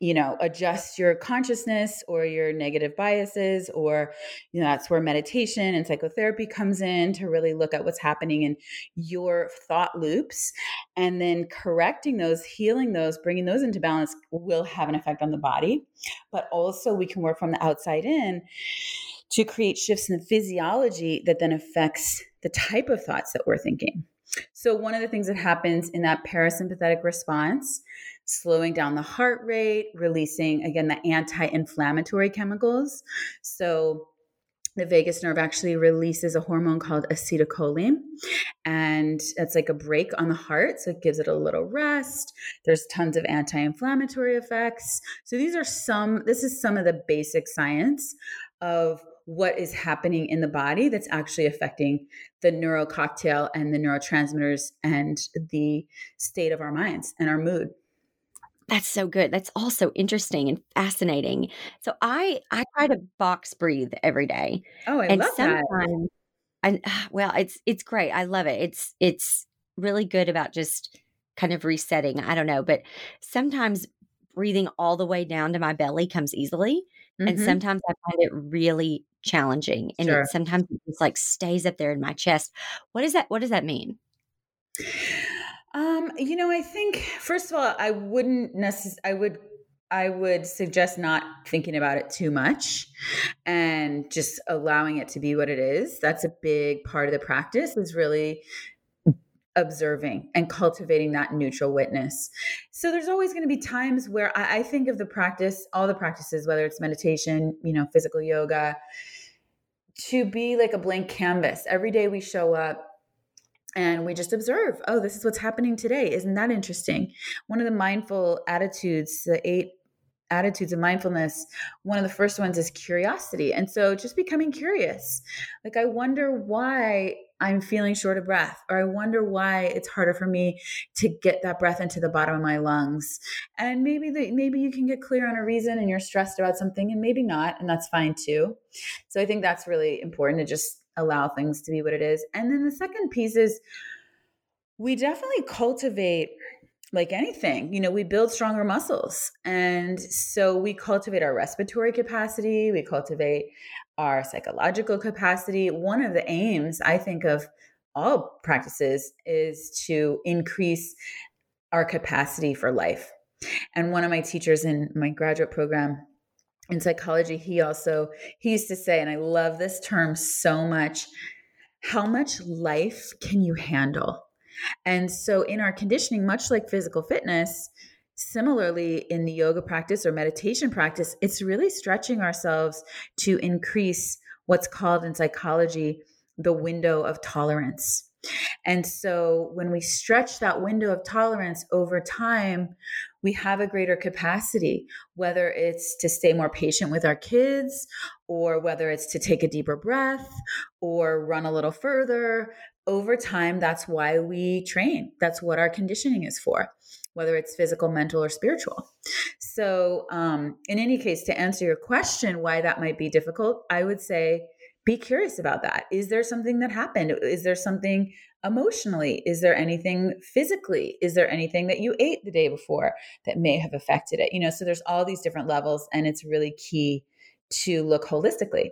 you know adjust your consciousness or your negative biases or you know that's where meditation and psychotherapy comes in to really look at what's happening in your thought loops. And then correcting those healing those bringing those into balance will have an effect on the body. But also we can work from the outside in to create shifts in the physiology that then affects the type of thoughts that we're thinking. So one of the things that happens in that parasympathetic response slowing down the heart rate, releasing, again, the anti inflammatory chemicals. So, the vagus nerve actually releases a hormone called acetylcholine and it's like a brake on the heart so it gives it a little rest. There's tons of anti-inflammatory effects. So these are some this is some of the basic science of what is happening in the body that's actually affecting the neural cocktail and the neurotransmitters and the state of our minds and our mood that's so good. That's also interesting and fascinating. So I I try to box breathe every day. Oh, I and love that. I well, it's it's great. I love it. It's it's really good about just kind of resetting. I don't know, but sometimes breathing all the way down to my belly comes easily, mm-hmm. and sometimes I find it really challenging, and sure. it, sometimes it just like stays up there in my chest. What does that What does that mean? Um, you know, I think first of all, I wouldn't necessarily. I would I would suggest not thinking about it too much and just allowing it to be what it is. That's a big part of the practice is really observing and cultivating that neutral witness. So there's always going to be times where I, I think of the practice, all the practices, whether it's meditation, you know, physical yoga, to be like a blank canvas. Every day we show up and we just observe oh this is what's happening today. Isn't that interesting? One of the mindful attitudes the eight attitudes of mindfulness one of the first ones is curiosity and so just becoming curious. Like i wonder why i'm feeling short of breath or i wonder why it's harder for me to get that breath into the bottom of my lungs. And maybe the, maybe you can get clear on a reason and you're stressed about something and maybe not and that's fine too. So i think that's really important to just allow things to be what it is. And then the second piece is we definitely cultivate like anything, you know, we build stronger muscles. And so we cultivate our respiratory capacity, we cultivate our psychological capacity. One of the aims, I think, of all practices is to increase our capacity for life. And one of my teachers in my graduate program in psychology he also he used to say and i love this term so much how much life can you handle? And so in our conditioning much like physical fitness similarly in the yoga practice or meditation practice it's really stretching ourselves to increase what's called in psychology the window of tolerance. And so when we stretch that window of tolerance over time, we have a greater capacity, whether it's to stay more patient with our kids, or whether it's to take a deeper breath or run a little further. Over time, that's why we train. That's what our conditioning is for, whether it's physical, mental, or spiritual. So, um, in any case, to answer your question, why that might be difficult, I would say be curious about that. Is there something that happened? Is there something emotionally? Is there anything physically? Is there anything that you ate the day before that may have affected it? You know, so there's all these different levels, and it's really key to look holistically.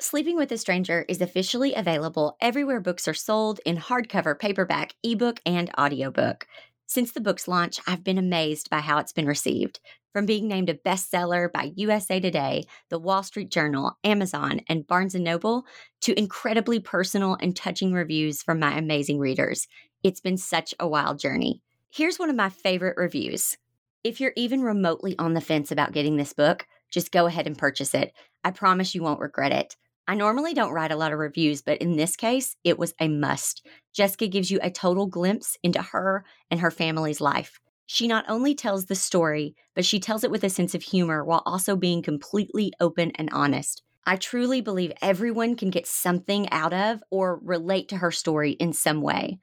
Sleeping with a Stranger is officially available everywhere books are sold in hardcover, paperback, ebook, and audiobook. Since the book's launch, I've been amazed by how it's been received. From being named a bestseller by USA Today, The Wall Street Journal, Amazon, and Barnes & Noble, to incredibly personal and touching reviews from my amazing readers. It's been such a wild journey. Here's one of my favorite reviews. If you're even remotely on the fence about getting this book, just go ahead and purchase it. I promise you won't regret it. I normally don't write a lot of reviews, but in this case, it was a must. Jessica gives you a total glimpse into her and her family's life. She not only tells the story, but she tells it with a sense of humor while also being completely open and honest. I truly believe everyone can get something out of or relate to her story in some way.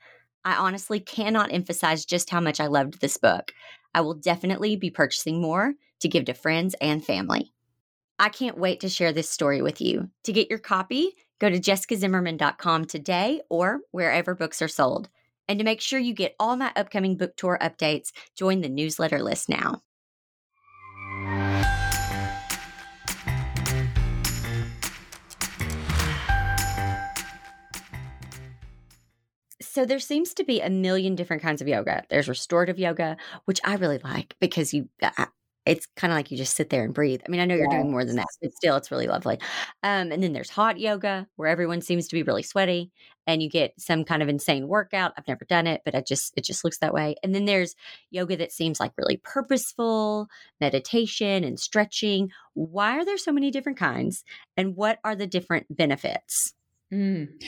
I honestly cannot emphasize just how much I loved this book. I will definitely be purchasing more to give to friends and family. I can't wait to share this story with you. To get your copy, go to jessicazimmerman.com today or wherever books are sold. And to make sure you get all my upcoming book tour updates, join the newsletter list now. So there seems to be a million different kinds of yoga. There's restorative yoga, which I really like because you it's kind of like you just sit there and breathe. I mean, I know you're yes. doing more than that, but still, it's really lovely. Um, and then there's hot yoga where everyone seems to be really sweaty, and you get some kind of insane workout. I've never done it, but I just it just looks that way. And then there's yoga that seems like really purposeful, meditation and stretching. Why are there so many different kinds, and what are the different benefits? Mm.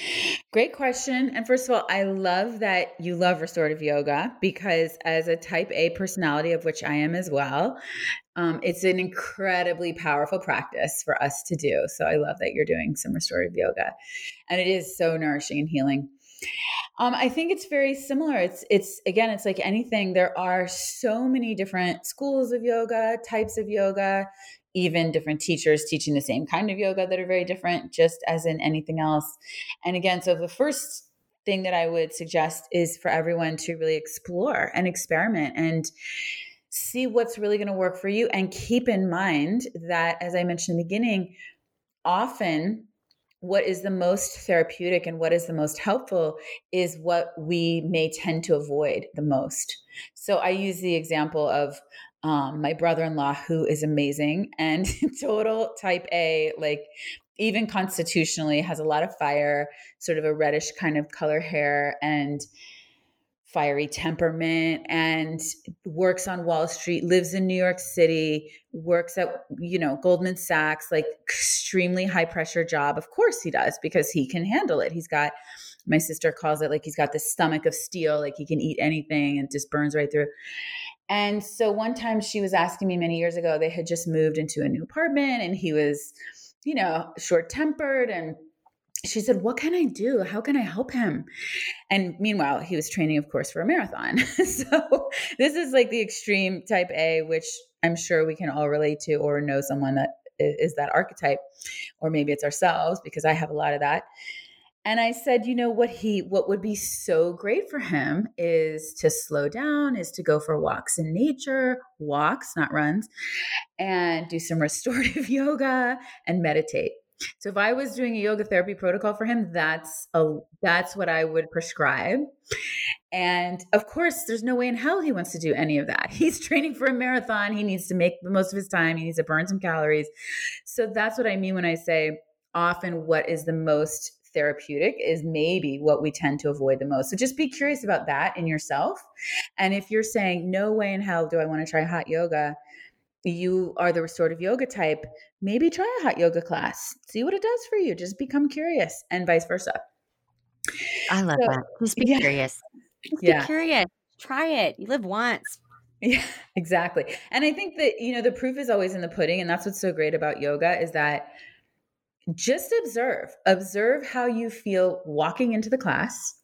Great question. And first of all, I love that you love restorative yoga because, as a type A personality, of which I am as well, um, it's an incredibly powerful practice for us to do. So I love that you're doing some restorative yoga. And it is so nourishing and healing. Um, I think it's very similar. It's it's again, it's like anything. There are so many different schools of yoga, types of yoga even different teachers teaching the same kind of yoga that are very different, just as in anything else. And again, so the first thing that I would suggest is for everyone to really explore and experiment and see what's really going to work for you. And keep in mind that, as I mentioned in the beginning, often what is the most therapeutic and what is the most helpful is what we may tend to avoid the most. So I use the example of um, my brother-in-law who is amazing and total type a like even constitutionally has a lot of fire sort of a reddish kind of color hair and fiery temperament and works on wall street lives in new york city works at you know goldman sachs like extremely high pressure job. Of course he does because he can handle it. He's got my sister calls it like he's got the stomach of steel like he can eat anything and just burns right through and so one time she was asking me many years ago, they had just moved into a new apartment and he was, you know, short tempered. And she said, What can I do? How can I help him? And meanwhile, he was training, of course, for a marathon. so this is like the extreme type A, which I'm sure we can all relate to or know someone that is that archetype. Or maybe it's ourselves because I have a lot of that. And I said, you know what he what would be so great for him is to slow down, is to go for walks in nature, walks, not runs, and do some restorative yoga and meditate. So if I was doing a yoga therapy protocol for him, that's a that's what I would prescribe. And of course, there's no way in hell he wants to do any of that. He's training for a marathon. He needs to make the most of his time. He needs to burn some calories. So that's what I mean when I say often what is the most therapeutic is maybe what we tend to avoid the most. So just be curious about that in yourself. And if you're saying, no way in hell do I want to try hot yoga, you are the restorative yoga type, maybe try a hot yoga class. See what it does for you. Just become curious and vice versa. I love so, that. Just be yeah. curious. Just yeah. be curious. Try it. You live once. Yeah, exactly. And I think that, you know, the proof is always in the pudding. And that's what's so great about yoga is that just observe. Observe how you feel walking into the class,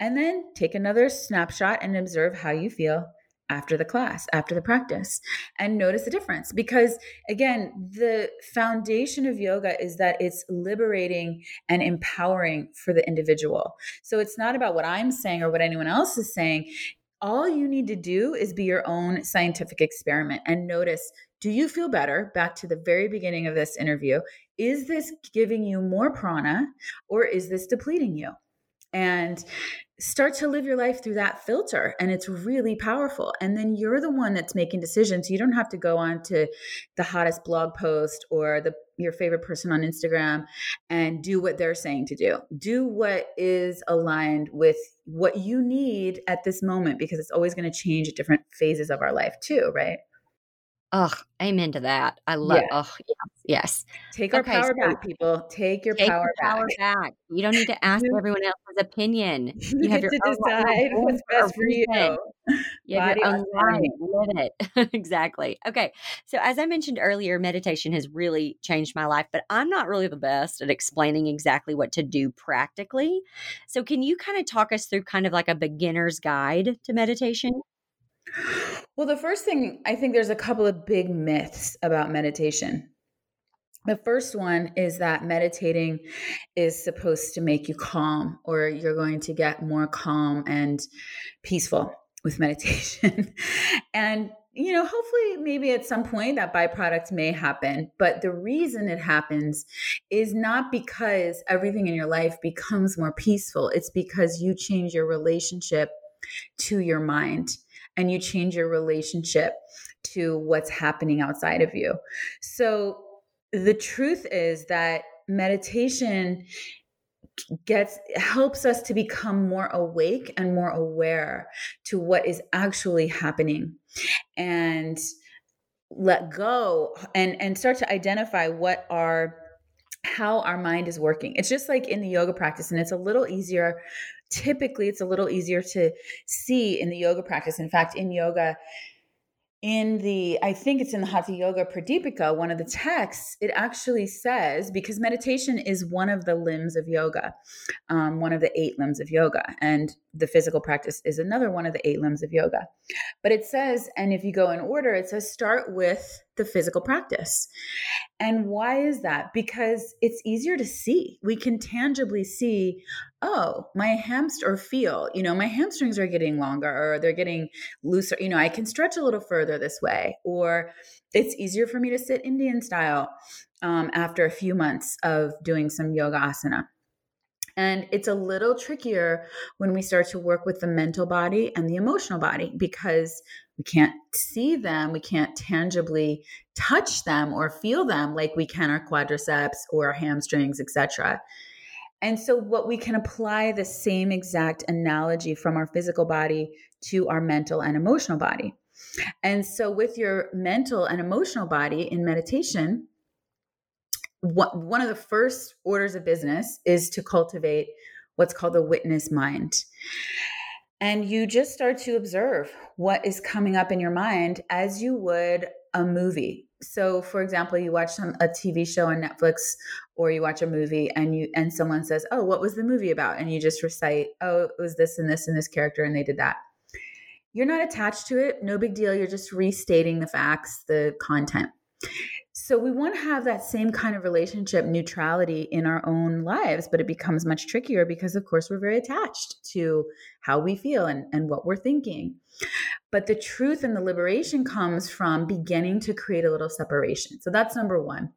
and then take another snapshot and observe how you feel after the class, after the practice, and notice the difference. Because again, the foundation of yoga is that it's liberating and empowering for the individual. So it's not about what I'm saying or what anyone else is saying all you need to do is be your own scientific experiment and notice do you feel better? Back to the very beginning of this interview. Is this giving you more prana or is this depleting you? And start to live your life through that filter and it's really powerful and then you're the one that's making decisions you don't have to go on to the hottest blog post or the your favorite person on Instagram and do what they're saying to do do what is aligned with what you need at this moment because it's always going to change at different phases of our life too right Oh, amen to that. I love. Yeah. Oh, yes, yes. take our Okay, power so- back people take your Take power your power back back. You don't need to ask everyone else's opinion. you, You have your to own decide what's born for a best for you. You have Body your own life. Live it. exactly. Okay. So, as I mentioned earlier, meditation has really changed my life, but I'm not really the best at explaining exactly what to do practically. So, can you kind of talk us through kind of like a beginner's guide to meditation? Well, the first thing, I think there's a couple of big myths about meditation. The first one is that meditating is supposed to make you calm, or you're going to get more calm and peaceful with meditation. and, you know, hopefully, maybe at some point that byproduct may happen. But the reason it happens is not because everything in your life becomes more peaceful, it's because you change your relationship to your mind and you change your relationship to what's happening outside of you. So the truth is that meditation gets helps us to become more awake and more aware to what is actually happening and let go and and start to identify what our how our mind is working. It's just like in the yoga practice and it's a little easier typically it's a little easier to see in the yoga practice. In fact, in yoga, in the I think it's in the Hatha Yoga Pradipika, one of the texts, it actually says because meditation is one of the limbs of yoga, um, one of the eight limbs of yoga, and the physical practice is another one of the eight limbs of yoga. But it says, and if you go in order, it says start with the physical practice. And why is that? Because it's easier to see. We can tangibly see, oh, my hamster or feel, you know, my hamstrings are getting longer or they're getting looser. You know, I can stretch a little further this way, or it's easier for me to sit Indian style um, after a few months of doing some yoga asana. And it's a little trickier when we start to work with the mental body and the emotional body because we can't see them, we can't tangibly touch them or feel them like we can our quadriceps or our hamstrings, etc. And so what we can apply the same exact analogy from our physical body to our mental and emotional body. And so with your mental and emotional body in meditation, what, one of the first orders of business is to cultivate what's called the witness mind. And you just start to observe what is coming up in your mind as you would a movie. So, for example, you watch some a TV show on Netflix or you watch a movie and you and someone says, "Oh, what was the movie about?" and you just recite, "Oh, it was this and this and this character and they did that." You're not attached to it, no big deal. You're just restating the facts, the content. So we want to have that same kind of relationship neutrality in our own lives, but it becomes much trickier because, of course, we're very attached to how we feel and, and what we're thinking. But the truth and the liberation comes from beginning to create a little separation. So that's number one.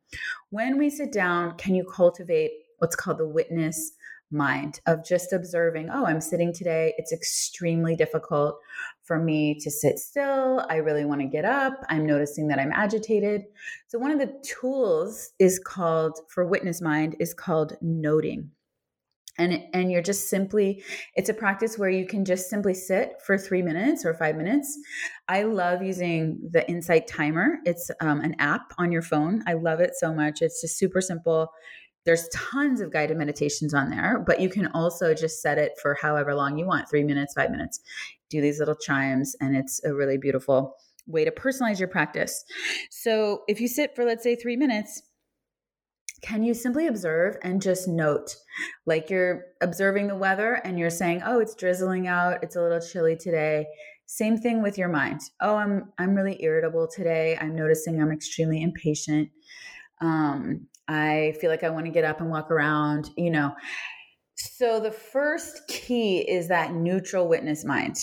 When we sit down, can you cultivate what's called the witness mind of just observing, oh, I'm sitting today. It's extremely difficult for me to sit still. I really want to get up. I'm noticing that I'm agitated. So one of the tools is called for witness mind is called noting. And, and you're just simply it's a practice where you can just simply sit for three minutes or five minutes i love using the insight timer it's um, an app on your phone i love it so much it's just super simple there's tons of guided meditations on there, but you can also just set it for however long you want three minutes, five minutes. Do these little chimes, and it's a really beautiful way to personalize your practice. So if you sit for, let's say, three minutes, can you simply observe and just note? Like you're observing the weather and you're saying, oh, it's drizzling out, it's a little chilly today. Same thing with your mind. Oh, I'm I'm really irritable today. I'm noticing I'm extremely impatient. Um, I feel like I want to get up and walk around, you know. So the first key is that neutral witness mind.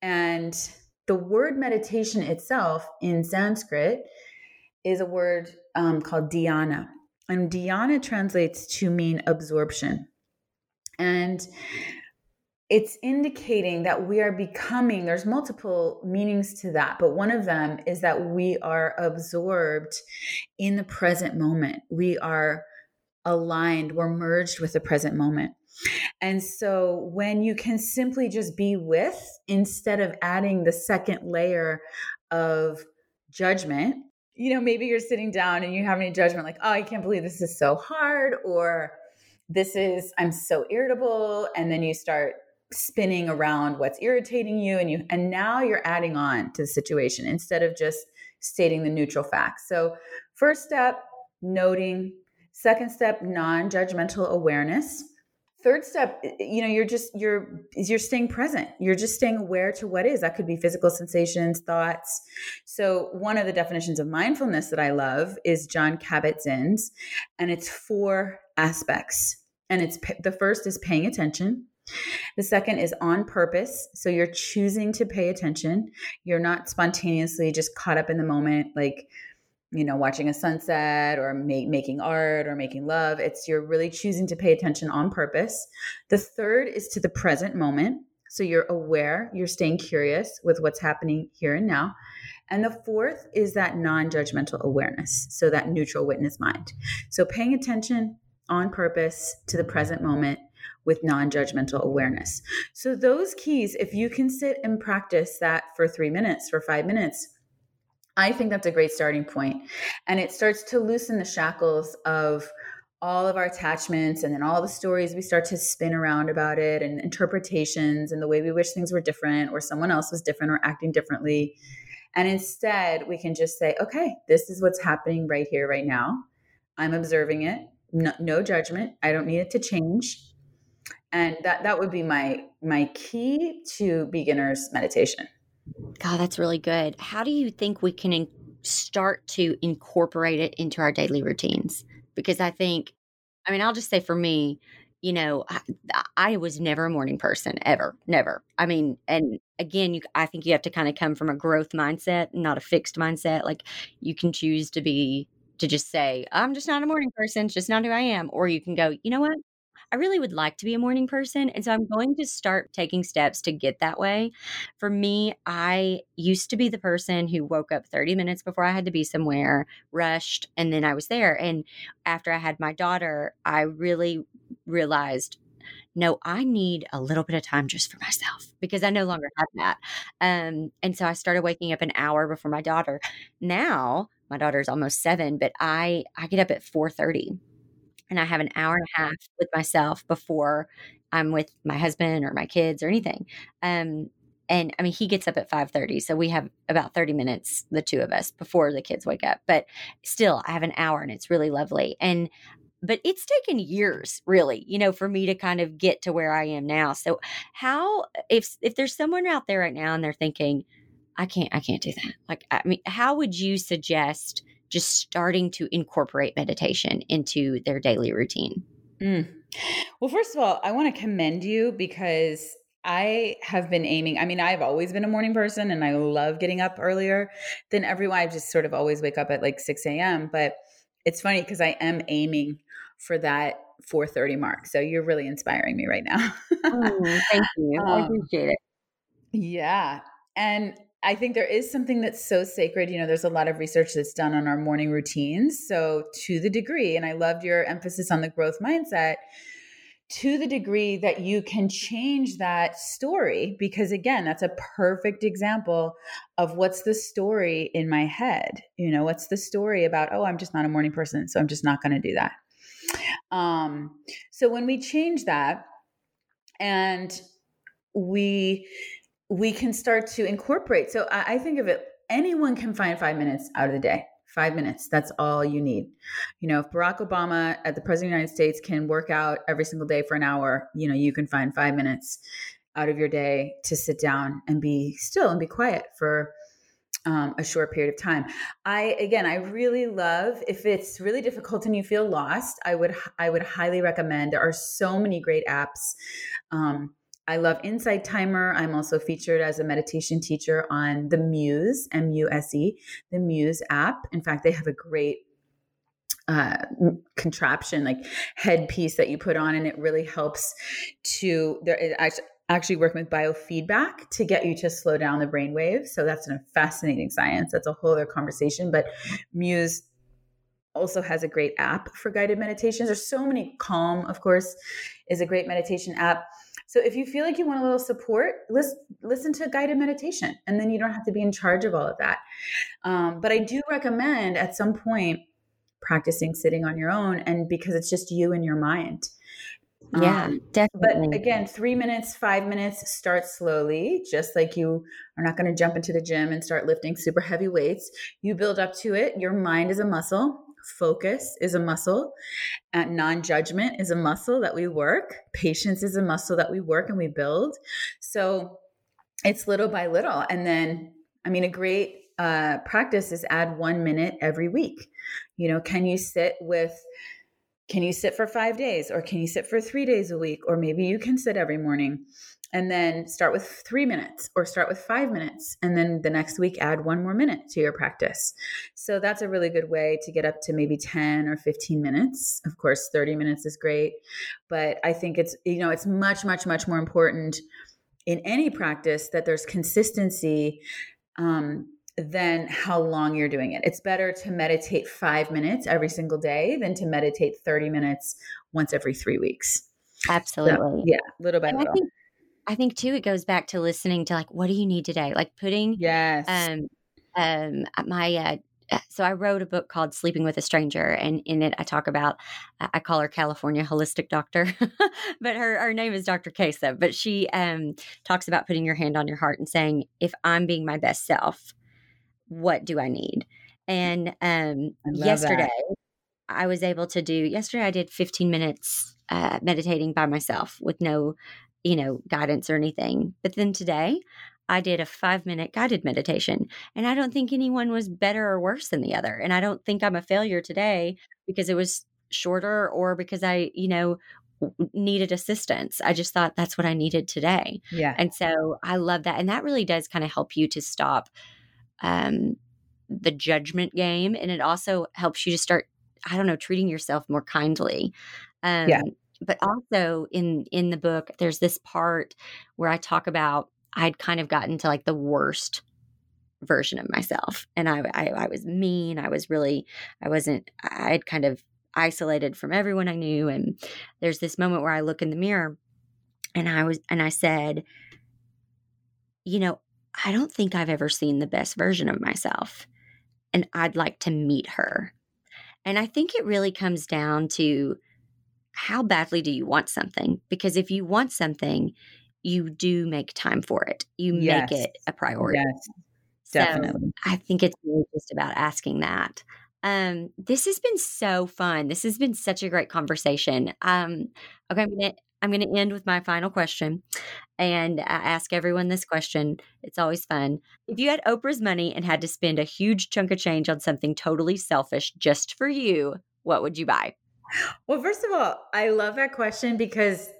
And the word meditation itself in Sanskrit is a word um, called dhyana. And dhyana translates to mean absorption. And it's indicating that we are becoming, there's multiple meanings to that, but one of them is that we are absorbed in the present moment. We are aligned, we're merged with the present moment. And so when you can simply just be with instead of adding the second layer of judgment, you know, maybe you're sitting down and you have any judgment like, oh, I can't believe this is so hard, or this is, I'm so irritable. And then you start spinning around what's irritating you and you and now you're adding on to the situation instead of just stating the neutral facts. So, first step, noting. Second step, non-judgmental awareness. Third step you know you're just you're is you're staying present. You're just staying aware to what is. That could be physical sensations thoughts. So one of the definitions of mindfulness that i love is jon kabat-zinn's and it's four aspects. And it's the first is paying attention the second is on purpose so you're choosing to pay attention you're not spontaneously just caught up in the moment like you know, watching a sunset or make, making art or making love. It's you're really choosing to pay attention on purpose. The third is to the present moment. So you're aware, you're staying curious with what's happening here and now. And the fourth is that non judgmental awareness. So that neutral witness mind. So paying attention on purpose to the present moment with non judgmental awareness. So, those keys, if you can sit and practice that for three minutes, for five minutes, I think that's a great starting point. And it starts to loosen the shackles of all of our attachments and then all the stories we start to spin around about it and interpretations and the way we wish things were different or someone else was different or acting differently. And instead, we can just say, okay, this is what's happening right here, right now. I'm observing it. No, no judgment. I don't need it to change. And that that would be my my key to beginners meditation. God, that's really good. How do you think we can in- start to incorporate it into our daily routines? Because I think, I mean, I'll just say for me, you know, I, I was never a morning person ever, never. I mean, and again, you, I think you have to kind of come from a growth mindset, not a fixed mindset. Like you can choose to be to just say, I'm just not a morning person, it's just not who I am. Or you can go, you know what? I really would like to be a morning person. And so I'm going to start taking steps to get that way. For me, I used to be the person who woke up 30 minutes before I had to be somewhere, rushed, and then I was there. And after I had my daughter, I really realized no, I need a little bit of time just for myself because I no longer have that. Um, and so I started waking up an hour before my daughter. Now my daughter's almost seven, but I I get up at four thirty and I have an hour and a half with myself before I'm with my husband or my kids or anything. Um, and I mean, he gets up at 5:30, so we have about 30 minutes, the two of us, before the kids wake up. But still, I have an hour, and it's really lovely. And but it's taken years, really, you know, for me to kind of get to where I am now. So, how if if there's someone out there right now and they're thinking, I can't, I can't do that. Like, I mean, how would you suggest? Just starting to incorporate meditation into their daily routine? Mm. Well, first of all, I want to commend you because I have been aiming. I mean, I've always been a morning person and I love getting up earlier than everyone. I just sort of always wake up at like 6 a.m. But it's funny because I am aiming for that 4:30 mark. So you're really inspiring me right now. oh, thank you. Um, I appreciate it. Yeah. And I think there is something that's so sacred. You know, there's a lot of research that's done on our morning routines. So, to the degree, and I loved your emphasis on the growth mindset, to the degree that you can change that story, because again, that's a perfect example of what's the story in my head. You know, what's the story about, oh, I'm just not a morning person, so I'm just not going to do that. Um, so, when we change that and we we can start to incorporate. So I, I think of it, anyone can find five minutes out of the day. Five minutes that's all you need. You know if barack obama at the president of the united states can work out every single day for an hour you know you can find five minutes out of your day to sit down and be still and be quiet for um, a short period of time. I again i really love if it's really difficult and you feel lost i would i would highly recommend there are so many great apps um, I love Insight Timer. I'm also featured as a meditation teacher on the Muse, M U S E, the Muse app. In fact, they have a great uh, contraption, like headpiece that you put on, and it really helps to. There, actually, actually working with biofeedback to get you to slow down the brain waves. So that's a fascinating science. That's a whole other conversation. But Muse also has a great app for guided meditations. There's so many. Calm, of course, is a great meditation app. So if you feel like you want a little support, listen, listen to guided meditation, and then you don't have to be in charge of all of that. Um, but I do recommend at some point practicing sitting on your own, and because it's just you and your mind. Yeah, um, definitely. But again, three minutes, five minutes, start slowly, just like you are not going to jump into the gym and start lifting super heavy weights. You build up to it. Your mind is a muscle. Focus is a muscle. And non judgment is a muscle that we work. Patience is a muscle that we work and we build. So it's little by little. And then, I mean, a great uh, practice is add one minute every week. You know, can you sit with, can you sit for five days or can you sit for three days a week? Or maybe you can sit every morning and then start with three minutes or start with five minutes. And then the next week, add one more minute to your practice. So that's a really good way to get up to maybe 10 or 15 minutes. Of course, 30 minutes is great. But I think it's, you know, it's much, much, much more important in any practice that there's consistency um, than how long you're doing it. It's better to meditate five minutes every single day than to meditate 30 minutes once every three weeks. Absolutely. So, yeah, little by little. I think, I think too, it goes back to listening to like, what do you need today? Like putting, yes, um, um, my, uh, uh so I wrote a book called Sleeping with a Stranger, and in it I talk about I call her California holistic doctor, but her her name is Dr. Kesa. But she um, talks about putting your hand on your heart and saying, if I'm being my best self, what do I need? And um, yesterday, that. I was able to do. Yesterday, I did 15 minutes uh, meditating by myself with no, you know, guidance or anything. But then today, I did a five minute guided meditation. And I don't think anyone was better or worse than the other. And I don't think I'm a failure today because it was shorter or because I, you know, needed assistance. I just thought that's what I needed today. Yeah. And so I love that. And that really does kind of help you to stop um, the judgment game, and it also helps you to start, I don't know, treating yourself more kindly. Um, yeah. But also in in the book, there's this part where I talk about I'd kind of gotten to like the worst version of myself, and I, I, I was mean. I was really, I wasn't. I'd kind of isolated from everyone I knew, and there's this moment where I look in the mirror, and I was, and I said, you know, I don't think I've ever seen the best version of myself. And I'd like to meet her. And I think it really comes down to how badly do you want something? Because if you want something, you do make time for it, you yes. make it a priority. Yes, definitely. So I think it's really just about asking that. Um, this has been so fun. This has been such a great conversation. Um, okay, I'm gonna I'm going to end with my final question. And I ask everyone this question. It's always fun. If you had Oprah's money and had to spend a huge chunk of change on something totally selfish just for you, what would you buy? Well, first of all, I love that question because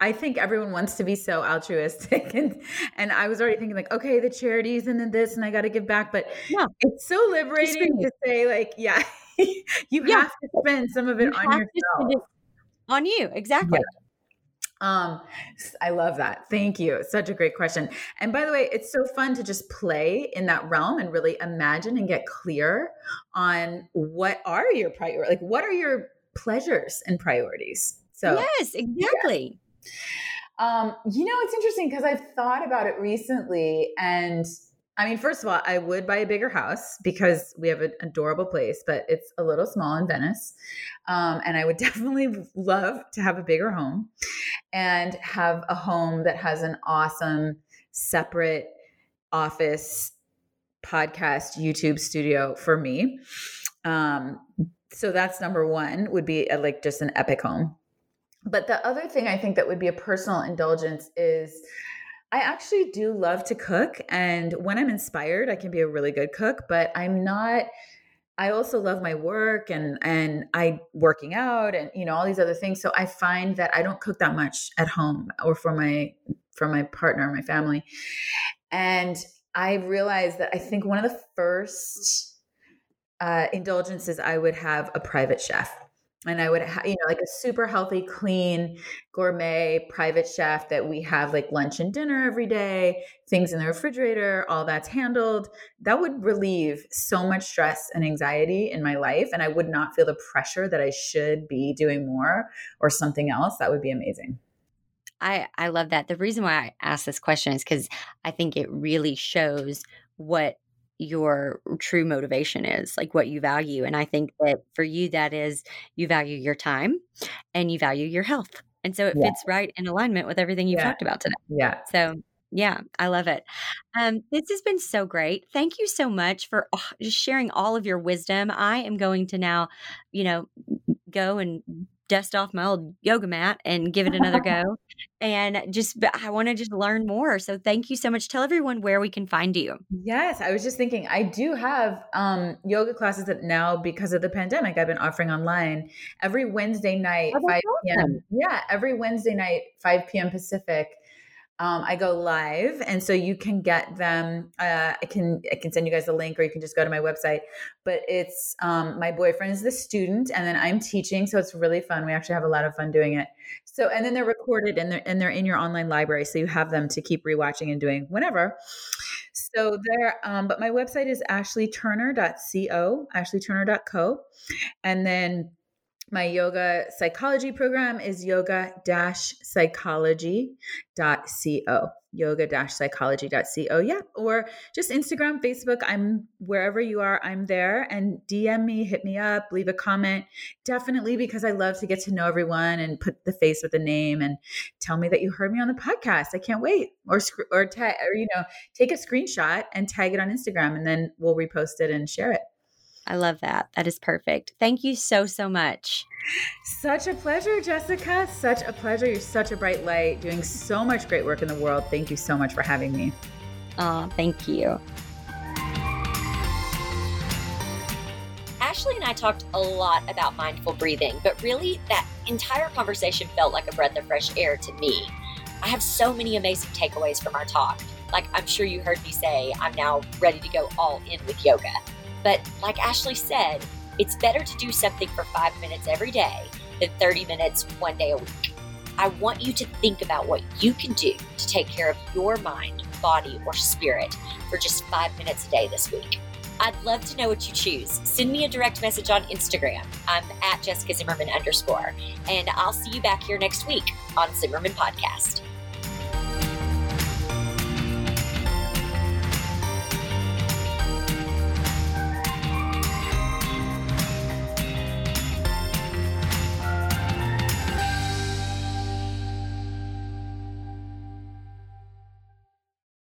I think everyone wants to be so altruistic. And and I was already thinking like, okay, the charities and then this and I got to give back. But no, it's so liberating to say like, yeah, you yeah. have to spend some of it you on yourself. On you, exactly. Yeah. Um, I love that. Thank you. Such a great question. And by the way, it's so fun to just play in that realm and really imagine and get clear on what are your priorities, like what are your pleasures and priorities. So yes, exactly. Yeah. Um, you know, it's interesting because I've thought about it recently and I mean, first of all, I would buy a bigger house because we have an adorable place, but it's a little small in Venice. Um, and I would definitely love to have a bigger home and have a home that has an awesome separate office, podcast, YouTube studio for me. Um, so that's number one would be a, like just an epic home. But the other thing I think that would be a personal indulgence is I actually do love to cook. And when I'm inspired, I can be a really good cook, but I'm not I also love my work and and I working out and you know all these other things. So I find that I don't cook that much at home or for my for my partner, my family. And I realized that I think one of the first uh, indulgences I would have a private chef and I would, have, you know, like a super healthy, clean, gourmet private chef that we have like lunch and dinner every day, things in the refrigerator, all that's handled. That would relieve so much stress and anxiety in my life. And I would not feel the pressure that I should be doing more or something else. That would be amazing. I, I love that. The reason why I asked this question is because I think it really shows what your true motivation is, like what you value. And I think that for you, that is you value your time and you value your health. And so it yeah. fits right in alignment with everything you've yeah. talked about today. Yeah. So yeah, I love it. Um, this has been so great. Thank you so much for just sharing all of your wisdom. I am going to now, you know, go and dust off my old yoga mat and give it another go. and just, I want to just learn more. So thank you so much. Tell everyone where we can find you. Yes, I was just thinking, I do have um, yoga classes that now, because of the pandemic, I've been offering online every Wednesday night, oh, 5 p.m. Awesome. Yeah, every Wednesday night, 5 p.m. Pacific um, I go live, and so you can get them. Uh, I can I can send you guys a link, or you can just go to my website. But it's um, my boyfriend is the student, and then I'm teaching, so it's really fun. We actually have a lot of fun doing it. So, and then they're recorded and they're and they're in your online library, so you have them to keep rewatching and doing whenever. So there, um, but my website is ashleyturner.co, ashleyturner.co, and then my yoga psychology program is yoga-psychology.co. Yoga-psychology.co. Yeah. Or just Instagram, Facebook. I'm wherever you are, I'm there. And DM me, hit me up, leave a comment. Definitely because I love to get to know everyone and put the face with the name and tell me that you heard me on the podcast. I can't wait. Or or tag or you know, take a screenshot and tag it on Instagram and then we'll repost it and share it. I love that. That is perfect. Thank you so, so much. Such a pleasure, Jessica. Such a pleasure. You're such a bright light, doing so much great work in the world. Thank you so much for having me. Oh, thank you. Ashley and I talked a lot about mindful breathing, but really, that entire conversation felt like a breath of fresh air to me. I have so many amazing takeaways from our talk. Like I'm sure you heard me say, I'm now ready to go all in with yoga. But like Ashley said, it's better to do something for five minutes every day than 30 minutes one day a week. I want you to think about what you can do to take care of your mind, body, or spirit for just five minutes a day this week. I'd love to know what you choose. Send me a direct message on Instagram. I'm at Jessica Zimmerman underscore. And I'll see you back here next week on Zimmerman Podcast.